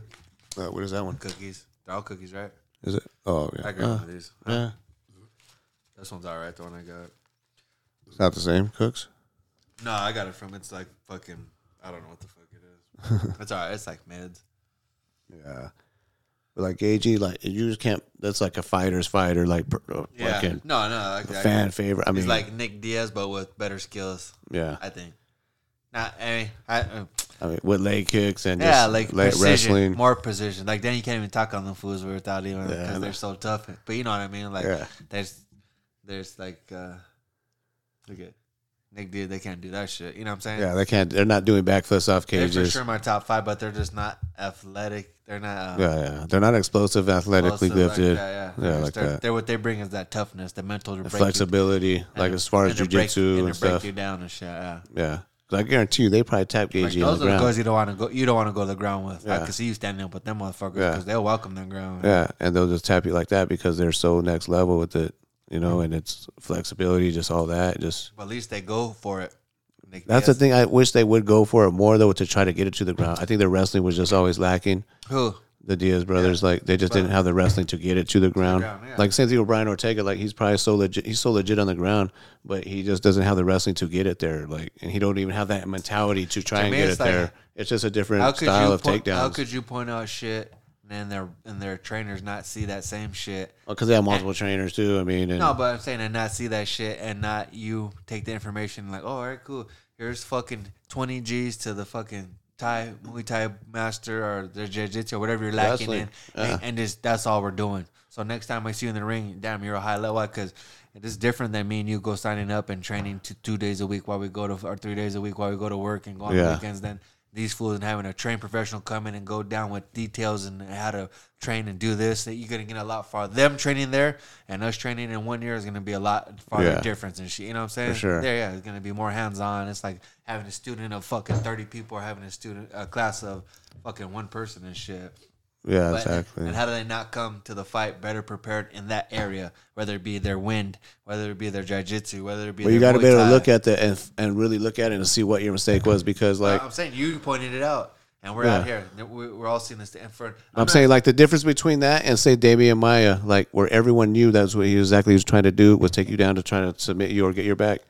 Uh, what is that one? Cookies. They're all cookies, right? Is it? Oh yeah, I got one Uh, of these. yeah. This one's alright. The one I got. It's not the same. Cooks. No, I got it from. It's like fucking. I don't know what the fuck it is. it's alright. It's like mids. Yeah. But like AG, like you just can't. That's like a fighter's fighter, like uh, Yeah. fucking No, no. Like, a fan favorite. I mean, He's like Nick Diaz, but with better skills. yeah. I think. Not. I mean, I. Uh, I mean, with leg kicks and yeah, just like leg precision, wrestling. more precision. Like then you can't even talk on the fools without even because Yeah, they're so tough. But you know what I mean? Like Yeah. there's, there's like, uh, look at, Nick Diaz, they can't do that shit. You know what I'm saying? Yeah, they can't. They're not doing backflips off cages. They're for sure my top five, but they're just not athletic. They're not. Uh, Yeah, yeah. They're not explosive, athletically explosive gifted. Like yeah, yeah, They're like they're, that. They're what they bring is that toughness, the mental The break you- flexibility, like and- as far as jujitsu and, and to break stuff. you down and shit. Yeah. Yeah, I guarantee you, they probably tap Like, gauge you on those the are the guys you don't want to go. You don't want to go to the ground with. I Yeah. can see you standing up with them motherfuckers Yeah. because they'll welcome the ground. Yeah, and they'll just tap you like that because they're so next level with it, you know, and it's flexibility, just all that. Just But at least they go for it. Nick that's the thing. I wish they would go for it more though to try to get it to the ground. I think their wrestling was just always lacking. Who? The Diaz brothers, like they just But- didn't have the wrestling to get it to the ground. ground, yeah. Like same thing with Brian Ortega. Like he's probably so legit. He's so legit on the ground, but he just doesn't have the wrestling to get it there. Like, and he don't even have that mentality to try To and get it like- there. It's just a different style of point, How could you point out shit and their and their trainers not see that same shit? Because they have multiple trainers too. I mean, and No, but I'm saying and not see that shit and not you take the information like, oh, all right, cool. Here's fucking 20 G's to the fucking Thai Muay Thai master or the Jiu Jitsu or whatever you're lacking Wrestling. in, Yeah. and, and just that's all we're doing. So next time I see you in the ring, damn, you're a high level because it is different than me and you go signing up and training to two days a week while we go to or three days a week while we go to work and go on Yeah. weekends. Then these fools and having a trained professional come in and go down with details and how to train and do this, that you're gonna get a lot farther. Them training there and us training in one year is gonna be a lot farther Yeah. difference and shit. You know what I'm saying? For sure. There, yeah, it's gonna be more hands on. It's like having a student of fucking thirty people or having a student a class of fucking one person and shit. Yeah, But- exactly. And how do they not come to the fight better prepared in that area, whether it be their wind, whether it be their jiu-jitsu, whether it be Well, you got to be able to look at the and and really look at it and see what your mistake was because like I'm saying you pointed it out, and we're out here. We- We're all seeing this. In front. I'm saying like the difference between that and say Demian Maia, like where everyone knew that's what he exactly was trying to do was take you down to try to submit you or get your back.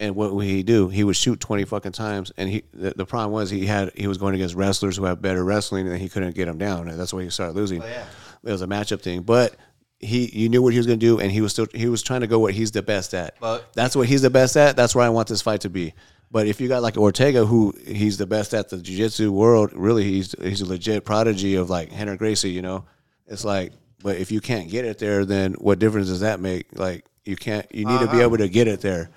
And what would he do? He would shoot twenty fucking times, and he the, the problem was he had he was going against wrestlers who have better wrestling, and he couldn't get them down, and that's why he started losing. Oh, yeah. It was a matchup thing, but he you knew what he was going to do, and he was still he was trying to go what he's the best at. But- that's what he's the best at. That's where I want this fight to be. But if you got like Ortega, who he's the best at the jiu-jitsu world, really he's he's a legit prodigy of like Rener Gracie, you know. It's like, but if you can't get it there, then what difference does that make? Like you can't, you need to Uh-huh. be able to get it there.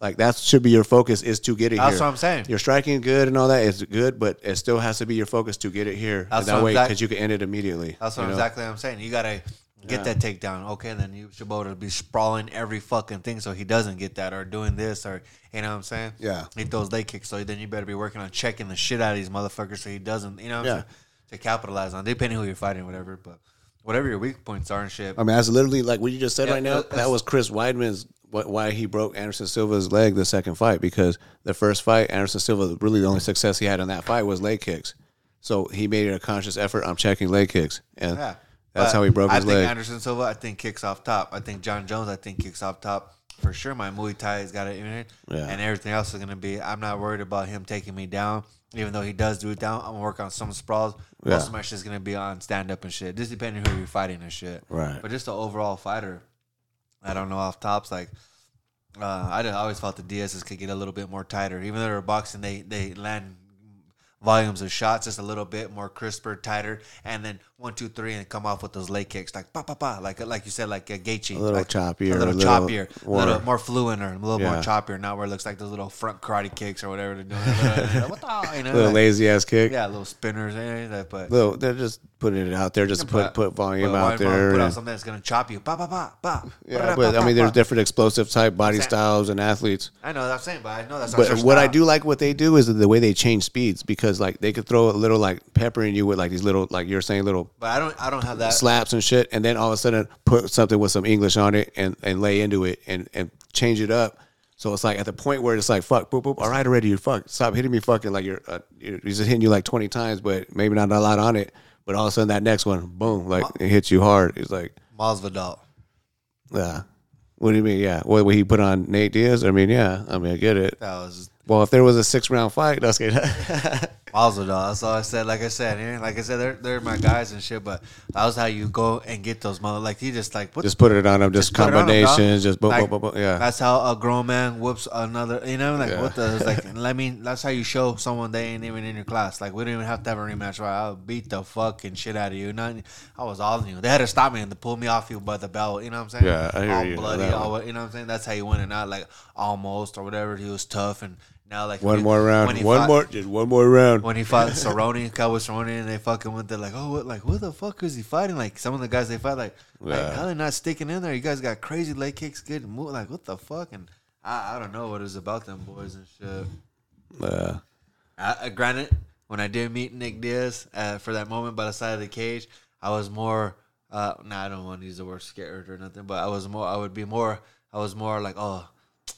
Like that should be your focus is to get it That's here. what I'm saying. You're striking good and all that is good, but it still has to be your focus to get it here. That's that what way, because you can end it immediately. That's what exactly I'm saying. You gotta get that takedown. Okay, then you should be able to be sprawling every fucking thing so he doesn't get that or doing this or you know what I'm saying? Yeah. He throws leg kicks, so then you better be working on checking the shit out of these motherfuckers so he doesn't. You know what Yeah. Saying? To capitalize on, depending who you're fighting, whatever. But whatever your weak points are and shit. I mean, that's literally like what you just said Yeah, right now. That was Chris Weidman's what, why he broke Anderson Silva's leg the second fight because the first fight, Anderson Silva really the only success he had in that fight was leg kicks. So he made it a conscious effort. I'm checking leg kicks, and Yeah. that's how he broke I his think leg. Anderson Silva, I think kicks off top. I think Jon Jones, I think kicks off top for sure. My Muay Thai has got it in it, Yeah. and everything else is gonna be. I'm not worried about him taking me down, even though he does do it down. I'm gonna work on some sprawls. Yeah. Most of my shit's gonna be on stand up and shit, just depending who you're fighting and shit. Right. But just the overall fighter, I don't know off tops like. Uh, I, always felt the Diaz's could get a little bit more tighter. Even though they're boxing, they they land volumes of shots just a little bit more crisper, tighter, and then one, two, three, and come off with those leg kicks like pa pa pa, like like you said, like a Gaethje, A little like, choppier, a little, a little choppier, a little more fluent, or a little more Yeah. choppier. Not where it looks like those little front karate kicks or whatever they're doing. what the, you know, little like- lazy ass kick. yeah, little spinners, and that, but. Little, they're just putting it out there just to put put volume put out there. Put out something that's gonna chop you. Pa pa pa pa. yeah, but I mean, there's different explosive type body styles and athletes. I know that's saying, but I know that's. But what I do like what they do is the way they change speeds because like they could throw a little like peppering you with like these little like you're saying little but I don't. I don't have that. slaps and shit, and then all of a sudden put something with some English on it and, and lay into it and, and change it up. So it's like at the point where it's like fuck, boop boop. All right, already, you fuck, stop hitting me, fucking like you're uh, you're he's just hitting you like twenty times, but maybe not a lot on it. But all of a sudden that next one, boom, like it hits you hard. It's like, Masvidal. yeah. What do you mean? Yeah. What would he put on Nate Diaz? I mean, yeah. I mean, I get it. That was Well, if there was a six round fight, that's good. Also, though, that's all I said. Like I said, yeah, like I said, they're they're my guys and shit. But that was how you go and get those mother. Like he just like what Just put it on them. Just, put it on 'em, dog. combinations. just boom, Like. Yeah. That's how a grown man whoops another. You know, like Yeah. what the? It's like let me. That's how you show someone they ain't even in your class. Like we didn't even have to have a rematch. Right? I'll beat the fucking shit out of you. Not, I was all in you. They had to stop me and to pull me off you by the belt. You know what I'm saying? Yeah, I hear all you bloody. All, you know what I'm saying? That's how you win it. Not like almost or whatever. He was tough and now like one when- more round. One fought- more. Just one more round. when he fought Cerrone, Cowboy Cerrone, and they fucking went there like, oh, what, like, what the fuck is he fighting? Like, some of the guys they fight, like, like Yeah. how they not sticking in there? You guys got crazy leg kicks, good move. Like, what the fuck? And I, I don't know what it was about them boys and shit. Yeah. I, I, granted, when I did meet Nick Diaz uh, for that moment by the side of the cage, I was more. Uh, nah, I don't want to use the word scared or nothing, but I was more. I would be more. I was more like, oh,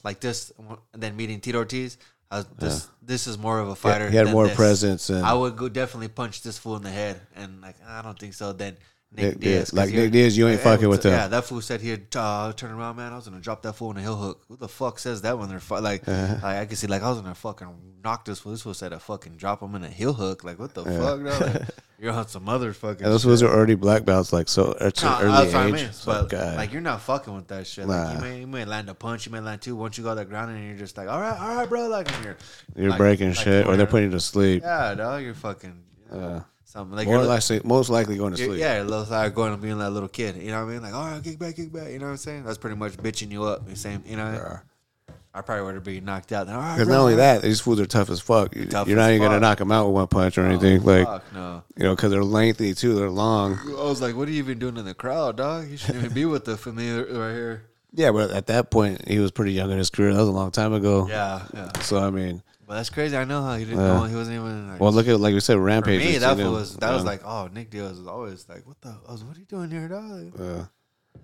like this. Than meeting Tito Ortiz. I was, this this is more of a fighter. he had more this. presence and- I would go definitely punch this fool in the head, and like I don't think so. Then Nick, Nick Diaz, Like Nick Diaz, you ain't yeah, fucking with him. Yeah, that fool said he'd uh, turn around, man. I was gonna drop that fool in a heel hook. Who the fuck says that when they're fi- like, Uh-huh. like I can see like I was gonna fucking knock this fool. This fool said to fucking drop him in a heel hook. Like what the fuck? No? Like, you're on some motherfucking. And those fools are already black belts, like so at Nah, early what I age. mean. So, But like you're not fucking with that shit. Like you Nah. may you may land a punch, you may land two. Once you go to the ground and you're just like, all right, all right, bro. Like you're you're like- breaking shit, or they're putting you to sleep. Yeah, dog. You're fucking. You know, Yeah. Something like More you're, likely, most likely going to sleep. yeah, you're little like going to being that little kid. You know what I mean? Like, all right, kick back, kick back. You know what I'm saying? That's pretty much bitching you up. The same. You know. Yeah. I probably would have been knocked out. Right, Because bro, not only that, these fools are tough as fuck. You- Tough You're not even gonna knock them out with one punch or oh, anything. Oh, like fuck no. you know, because they're lengthy too. They're long. I was like, what are you even doing in the crowd, dog? You shouldn't even be with the familiar right here. Yeah, but at that point, he was pretty young in his career. That was a long time ago. Yeah, yeah. So I mean, But that's crazy. I know how he didn't Yeah. know. He wasn't even. Like, well, look at like we said, for Rampage. me, that seen him, was that was yeah. like, oh, Nick Diaz was always like, what the? I was, what are you doing here, dog? Uh,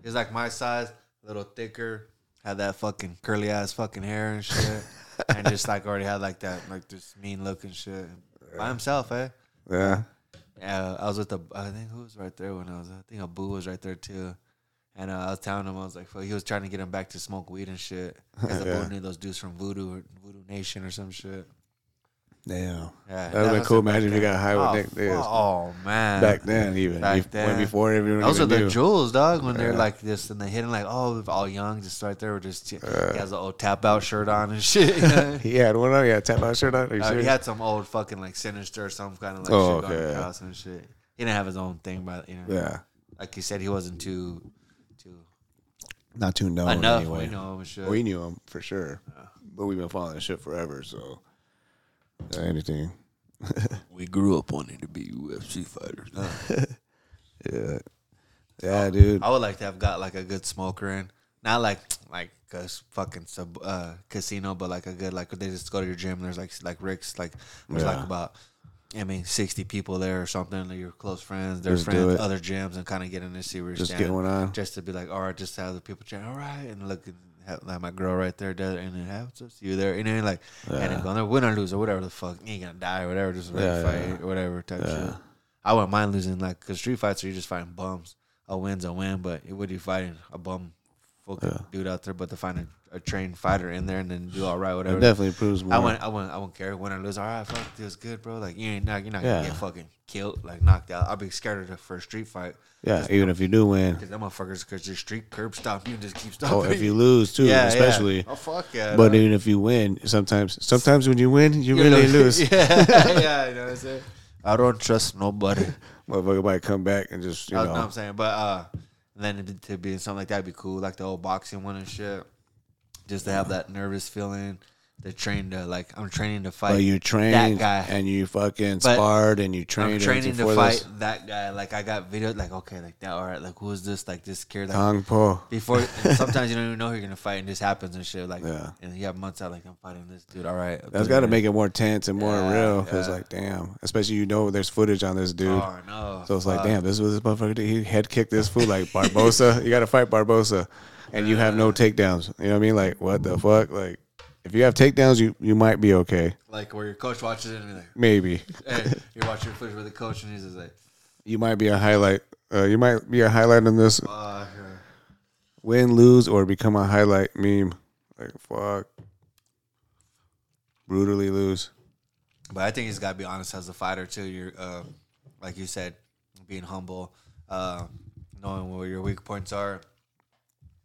He's like my size, a little thicker, had that fucking curly ass fucking hair and shit, and just like already had like that like this mean looking shit by himself, eh? yeah. Yeah, I was with the. I think who was right there when I was. I think Abu was right there too. And uh, I was telling him, I was like, he was trying to get him back to smoke weed and shit. Because Yeah. Abu knew those dudes from Voodoo or Voodoo Nation or some shit. Damn. Yeah, That would've been cool. Imagine if you got high with oh, Nick Diaz. Oh man, Back then, even Back then. when before everyone Those are the knew. jewels, dog. When they're like this and they hit him like, oh, all young, just right there with just he has an old tap out shirt on and shit. you know? He had one on. Yeah, tap out shirt on. Uh, he had some old fucking like sinister or some kind of like Oh, shit going okay. across and shit. He didn't have his own thing, but you know, yeah, like he said, he wasn't too not too known enough. anyway. We know him shit. We knew him for sure, but we've been following this shit forever. So uh, anything, We grew up wanting to be UFC fighters. yeah, yeah, dude. I would like to have got like a good smoker in, not like like a s- fucking sub uh, casino, but like a good like they just go to your gym. And there's like like Rick's like there's like Yeah. about. I mean, sixty people there or something. Like your close friends, their Just friends, other gyms, and kind of getting in and see where you're Just get one on. just to be like, all right, just have the people chat, all right, and look, and have like my girl right there, there, and then have up, see you there, and then like, and then Yeah. go there, win or lose or whatever the fuck, you ain't gonna die or whatever, just Yeah, to yeah, fight or whatever type Yeah. shit. I wouldn't mind losing like, cause street fights are you just fighting bums. A win's a win, but it would you fighting a bum fucking Yeah. dude out there, but to find a, a trained fighter in there and then do all right, whatever. It whatever. definitely proves more. I wouldn't, I wouldn't, I wouldn't care. Win or lose, all right, fuck, it was good, bro. Like you ain't not, you're not Yeah. gonna get fucking killed, like knocked out. I'll be scared of the first street fight. yeah, even if you do win, Because them motherfuckers, because your street curb stop you and just keep stopping. oh, if you lose too, yeah, especially. Yeah. Oh fuck yeah. But dog. even if you win, sometimes sometimes when you win, you You really know- lose. yeah, yeah, you know what I'm saying. I don't trust nobody. Motherfucker might come back and just you That's know. what I'm saying. But uh, then to- to be in something like that would be cool, like the old boxing one and shit. Just to have that nervous feeling. To train to like, I'm training to fight. But you that trained guy. and you fucking But sparred and you trained. I'm training to fight this. that guy. Like I got video, like okay, like that. All right, like who is this? Like this kid. Like, Kong Po. before sometimes you don't even know who you're gonna fight and this happens and shit like Yeah. and you have months out like I'm fighting this dude all right That's got to make it more tense and more Yeah, real because, yeah. like, damn, especially you know there's footage on this dude. oh no So it's like, fuck. damn, this was this motherfucker. did. He head kicked this fool like Barbosa. you got to fight Barbosa, and you have no takedowns. You know what I mean? Like, what the fuck? Like, if you have takedowns, you you might be okay. like where your coach watches it and he's like Maybe hey you're watching footage with the coach and he's just like you might be a highlight. Uh, you might be a highlight in this uh, win, lose, or become a highlight meme. Like, fuck, brutally lose. But I think he's got to be honest as a fighter too. You're, uh, like you said, being humble, uh, knowing where your weak points are,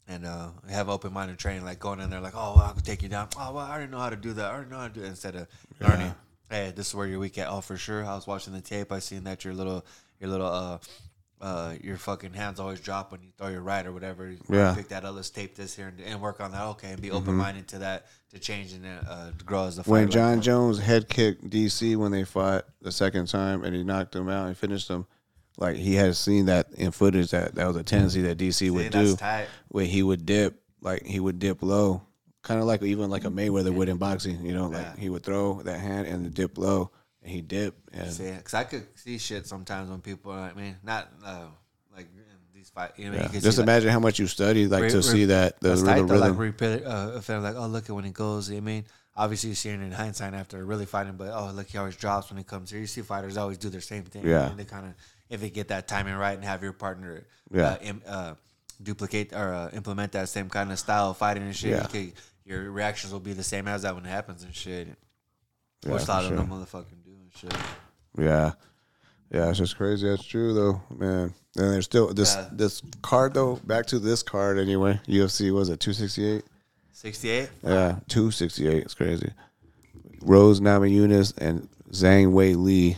and uh, have open minded training. Like going in there, like, oh, well, I can take you down. Oh, well, I already know how to do that. I already know how to do it. Instead of learning, hey, this is where you're weak at. Oh, for sure. I was watching the tape. I seen that your little, your little, uh, uh, your fucking hands always drop when you throw your right or whatever. You Yeah. Pick that up. Let's tape this here and, and work on that. Okay, and be open minded to that to change and uh, to grow as a fighter. when Jon. Jones head kicked DC when they fought the second time and he knocked him out and finished him, like he had seen that in footage that that was a tendency that DC would do, tight. where he would dip, like he would dip low, kind of like even like a Mayweather would in boxing, you know, like Yeah. he would throw that hand and dip low, and he dip and See, because I could see shit sometimes when people. are I mean, not uh, like these fight. You know, yeah. you just see like, imagine how much you study like Re- to re- see that the, the rhythm. Like repeat, uh, if like, oh, look at when he goes. I mean, obviously you see it in hindsight after really fighting, but oh, look, he always drops when he comes here. You see fighters always do their same thing. Yeah. and they kind of if they get that timing right and have your partner, Yeah. uh, im- uh, duplicate or uh, implement that same kind of style of fighting and shit. Yeah. You could, your reactions will be the same as that when it happens and shit. Yeah, Which a lot for of them motherfucking do and shit. Yeah, yeah, it's just crazy. That's true though, man. And there's still this Yeah. this card though. Back to this card anyway. UFC was it two sixty eight? Sixty eight. Yeah, two sixty eight. It's crazy. Rose Namajunas and Zhang Weili,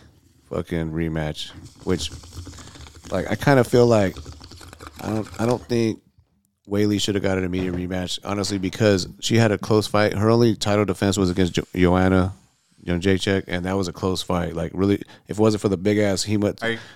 fucking rematch. Which, like, I kind of feel like I don't I don't think Weili should have got an immediate rematch, honestly, because she had a close fight. Her only title defense was against jo- Joanna, you know, Jacek, and that was a close fight. Like, really, if it wasn't for the big ass you-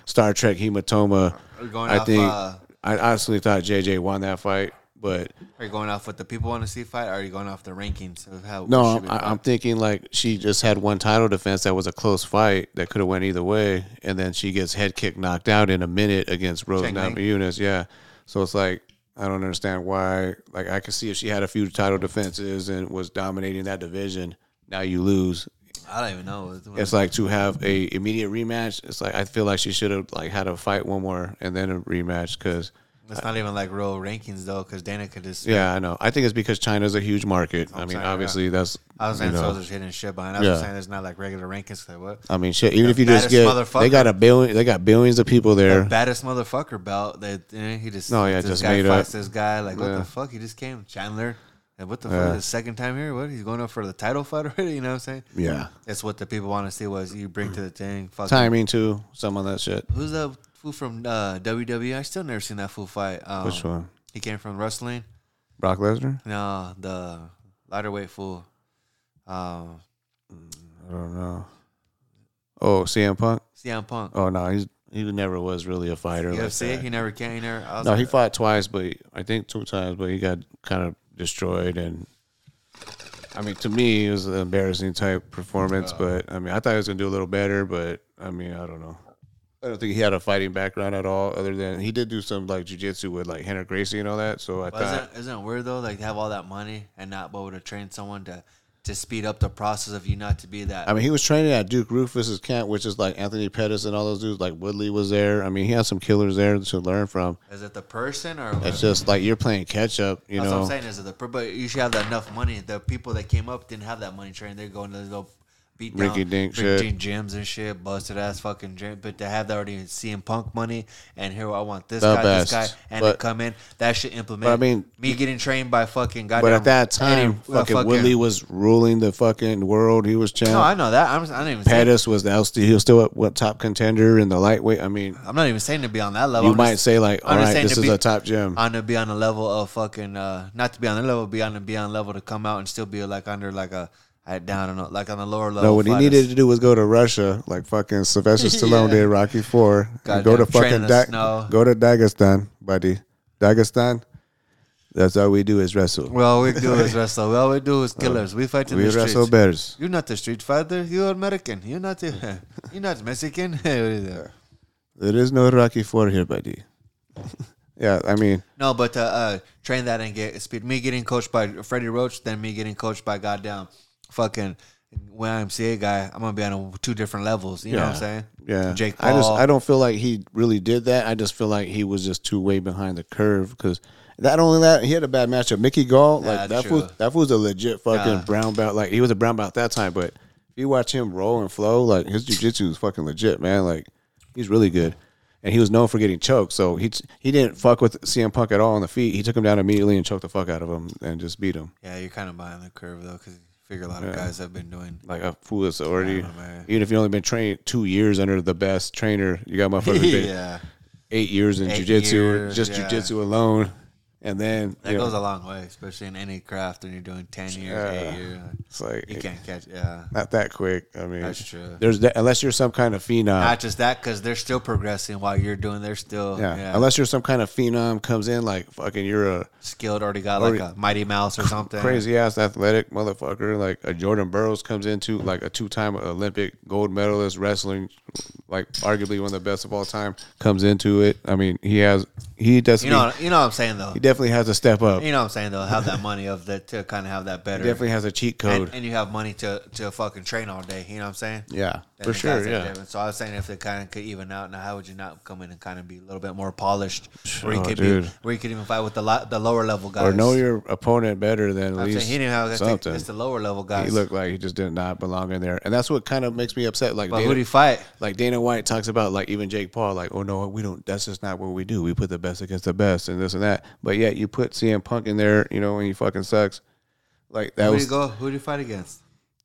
Star Trek hematoma, Are you going I off, think uh, I honestly thought JJ won that fight. But Are you going off what the people want to see fight? Or are you going off the rankings of how? no, I'm, I'm thinking like she just had one title defense that was a close fight that could have went either way, and then she gets head kick knocked out in a minute against Rose Ming. Namajunas. Yeah, so it's like I don't understand why. Like I could see if she had a few title defenses and was dominating that division. Now you lose. I don't even know. It's like to have a immediate rematch. It's like I feel like she should have like had a fight one more and then a rematch because. It's not even like real rankings though, because Dana could just. Yeah, I know. I think it's because China's a huge market. I I'm mean, obviously that's. I was you saying know, so there's hidden shit behind. I was Yeah. just saying it's not like regular rankings. Like what? I mean, shit. Even if you just baddest get, motherfucker. they got a billion. They got billions of people there. The baddest motherfucker belt. That eh, he just. No, yeah, this just guy made fights up. this guy. Like what Yeah. the fuck? He just came Chandler. And what the Yeah. fuck? The second time here? What? He's going up for the title fight already? You know what I'm saying? Yeah, That's what the people want to see. Was you bring to the thing? Fucking, timing too. Some of that shit. Who's that fool from uh, WWE? I still never seen that fool fight. Um, Which one? He came from wrestling. Brock Lesnar? No, the lighter weight fool. Um, I don't know. Oh, CM Punk. CM Punk. Oh no, he's he never was really a fighter. Like UFC. that. he never came. He never. I was No, he fought twice, but I think two times, but he got kind of destroyed. And I mean, to me, it was an embarrassing type performance. But I mean, I thought he was gonna do a little better. But I mean, I don't know. I don't think he had a fighting background at all. Other than he did do some like jujitsu with like Rener Gracie and all that. So I Well, thought, isn't, isn't it weird though? Like to have all that money and not be able to train someone to to speed up the process of you not to be that. I mean, he was training at Duke Roufus's camp, which is like Anthony Pettis and all those dudes. Like Woodley was there. I mean, he had some killers there to learn from. is it the person or? It's just like you're playing catch up, you That's know. what I'm saying. Is it the but you should have that enough money. The people that came up didn't have that money training. They're going to go beat down Rinky dink shit. gyms and shit, busted ass fucking gym. But to have that already CM Punk money and here I want this The guy, best. this guy, and But- to come in, that should implement. I mean- me getting trained by fucking goddamn. But at that time, Eddie, uh, fucking, Woodley was ruling the fucking world. He was champ. No, I know that. I'm. I don't even. Say, Pettis was the still he was still a what top contender in the lightweight. I mean, I'm not even saying to be on that level. you I'm might just- say like, I'm all just right, saying this to is be- a top gym. on to be on the level of fucking uh not to be on the level, be on the be on level to come out and still be like under like a I down on a- like on the lower level. No, what he fighters. needed to do was go to Russia, like fucking Sylvester Stallone Yeah. did Rocky Four. go to fucking in da- go to Dagestan, buddy. Dagestan. That's all we do is wrestle. Well, we do is wrestle. Well, we do is killers. We fight in we the streets. We wrestle bears. You're not the street fighter. You're American. You're not. The, you're not Mexican. What is that? There is no Rocky Four here, buddy. yeah, I mean, no, but to uh, train that and get speed. Me getting coached by Freddie Roach, then me getting coached by goddamn fucking YMCA guy. I'm gonna be on a, two different levels. You know what I'm saying? Yeah, Jake Paul. I just I don't feel like he really did that. I just feel like he was just too way behind the curve because not only that he had a bad matchup. Mickey Gall, like that true. fool, that fool's a legit fucking brown belt. Like he was a brown belt at that time, but if you watch him roll and flow, like his jujitsu is fucking legit, man. Like he's really good, and he was known for getting choked. So he he didn't fuck with CM Punk at all on the feet. He took him down immediately and choked the fuck out of him and just beat him. Yeah, you're kind of behind the curve though, because figure a lot of guys have been doing. Like a fool foolish already. Yeah, man. Even if you only been trained two years under the best trainer, you got my been yeah, eight years in Eight jujitsu, years, just yeah. jujitsu alone, and then that you know, goes a long way, especially in any craft when you're doing ten years, Yeah. eight years. it's like You can't catch. Yeah, not that quick. I mean, That's true. There's that, unless you're some kind of phenom. not just that because they're still progressing while you're doing. They're still yeah. yeah, unless you're some kind of phenom comes in like fucking you're a skilled. Already got Already- like a Mighty Mouse or something. crazy ass athletic motherfucker like a Jordan Burroughs comes into like a two time Olympic gold medalist wrestling, like arguably one of the best of all time comes into it. I mean, he has he does You know, you know what I'm saying though. he definitely has to step up. You know what I'm saying though. Have that money of that to kind of have that better. He definitely has a cheat code. and, and you have money to to fucking train all day. You know what I'm saying? yeah, And for sure. Yeah. So I was saying if they kind of could even out, now how would you not come in and kind of be a little bit more polished, where you Oh, could dude. be, where you could even fight with the lo- the lower level guys, Or know your opponent better than at least he didn't have something. it's the lower level guys. He looked like he just did not belong in there, and that's what kind of makes me upset. Like but Dana, who'd he fight? like Dana White talks about, like even Jake Paul, like, oh no, we don't. That's just not what we do. We put the best against the best, and this and that. But yet you put CM Punk in there, you know, and he fucking sucks. Like that Who'd was he go? Who'd you fight against?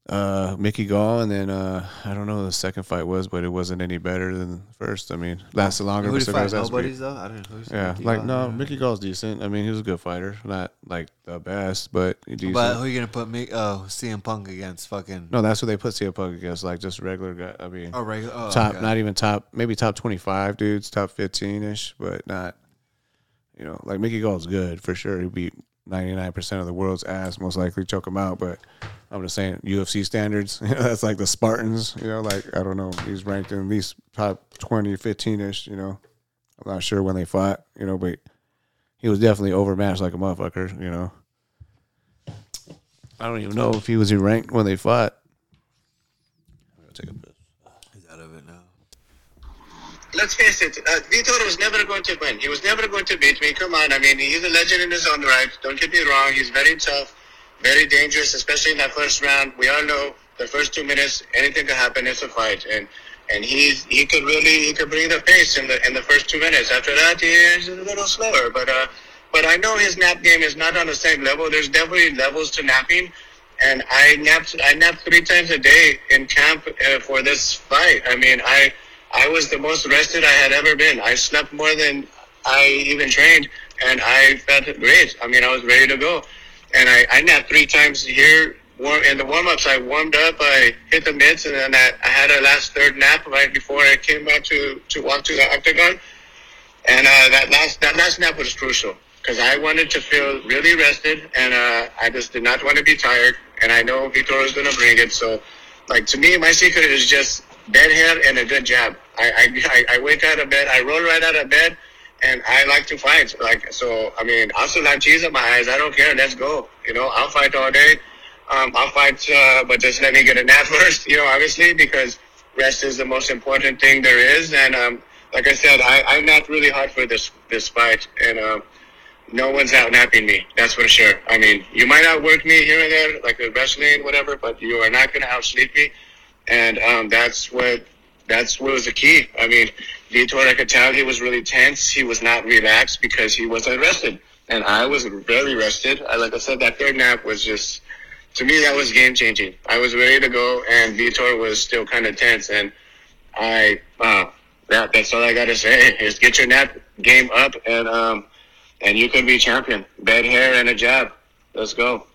uh, Mickey Gall, and then uh, I don't know the second fight was, but it wasn't any better than the first. I mean, lasted longer. He still fight? Nobody's though. I don't know. Who's Yeah, Mickey like Gall? no. Mickey Gall's decent. I mean, he was a good fighter, not like the best, but decent. But who are you gonna put me? Oh, CM Punk against fucking no, that's what they put CM Punk against, like just regular guy. I mean, oh regular oh, top, okay. not even top, maybe top twenty five dudes, top fifteen ish, but not. You know, like Mickey Gall's good for sure. He beat ninety nine percent of the world's ass, most likely choke him out. But I'm just saying, UFC standards, that's like the Spartans. You know, like I don't know, he's ranked in at least top 20, 15 ish. You know, I'm not sure when they fought. You know, but he was definitely overmatched like a motherfucker. You know, I don't even know if he was ranked when they fought. Take a piss. He's out of it now. Let's face it, uh, Vitor was never going to win. He was never going to beat me. Come on, I mean, he's a legend in his own right. Don't get me wrong. He's very tough, very dangerous, especially in that first round. We all know the first two minutes, anything could happen. It's a fight, and and he's he could really he could bring the pace in the in the first two minutes. After that, he's a little slower, but uh, but I know his nap game is not on the same level. There's definitely levels to napping. And I napped. I napped three times a day in camp uh, for this fight. I mean, I I was the most rested I had ever been. I slept more than I even trained, and I felt great. I mean, I was ready to go. And I, I napped three times here. Warm, in the warm ups, I warmed up, I hit the mitts, and then I, I had a last third nap right before I came out to, to walk to the octagon. And uh, that last that last nap was crucial because I wanted to feel really rested, and uh, I just did not want to be tired. And I know Vitor was going to bring it. So, like to me, my secret is just bed hair and a good jab. I, I, I wake out of bed, I roll right out of bed, and I like to fight. Like so, I mean, I'll still have cheese in my eyes. I don't care. Let's go. You know, I'll fight all day. Um, I'll fight, uh, but just let me get a nap first. You know, obviously because rest is the most important thing there is. And um, like I said, I, I'm not really hard for this this fight, and um, no one's out napping me. That's for sure. I mean, you might outwork me here and there, like the wrestling, whatever, but you are not going to outsleep me. And um, that's what that's what was the key. I mean, Vitor, I could tell he was really tense. He was not relaxed because he wasn't rested, and I was very rested. I, like I said, that third nap was just to me that was game changing. I was ready to go, and Vitor was still kind of tense, and I uh, that that's all I got to say is get your nap game up, and um, and you could be champion. Bed hair and a jab. Let's go.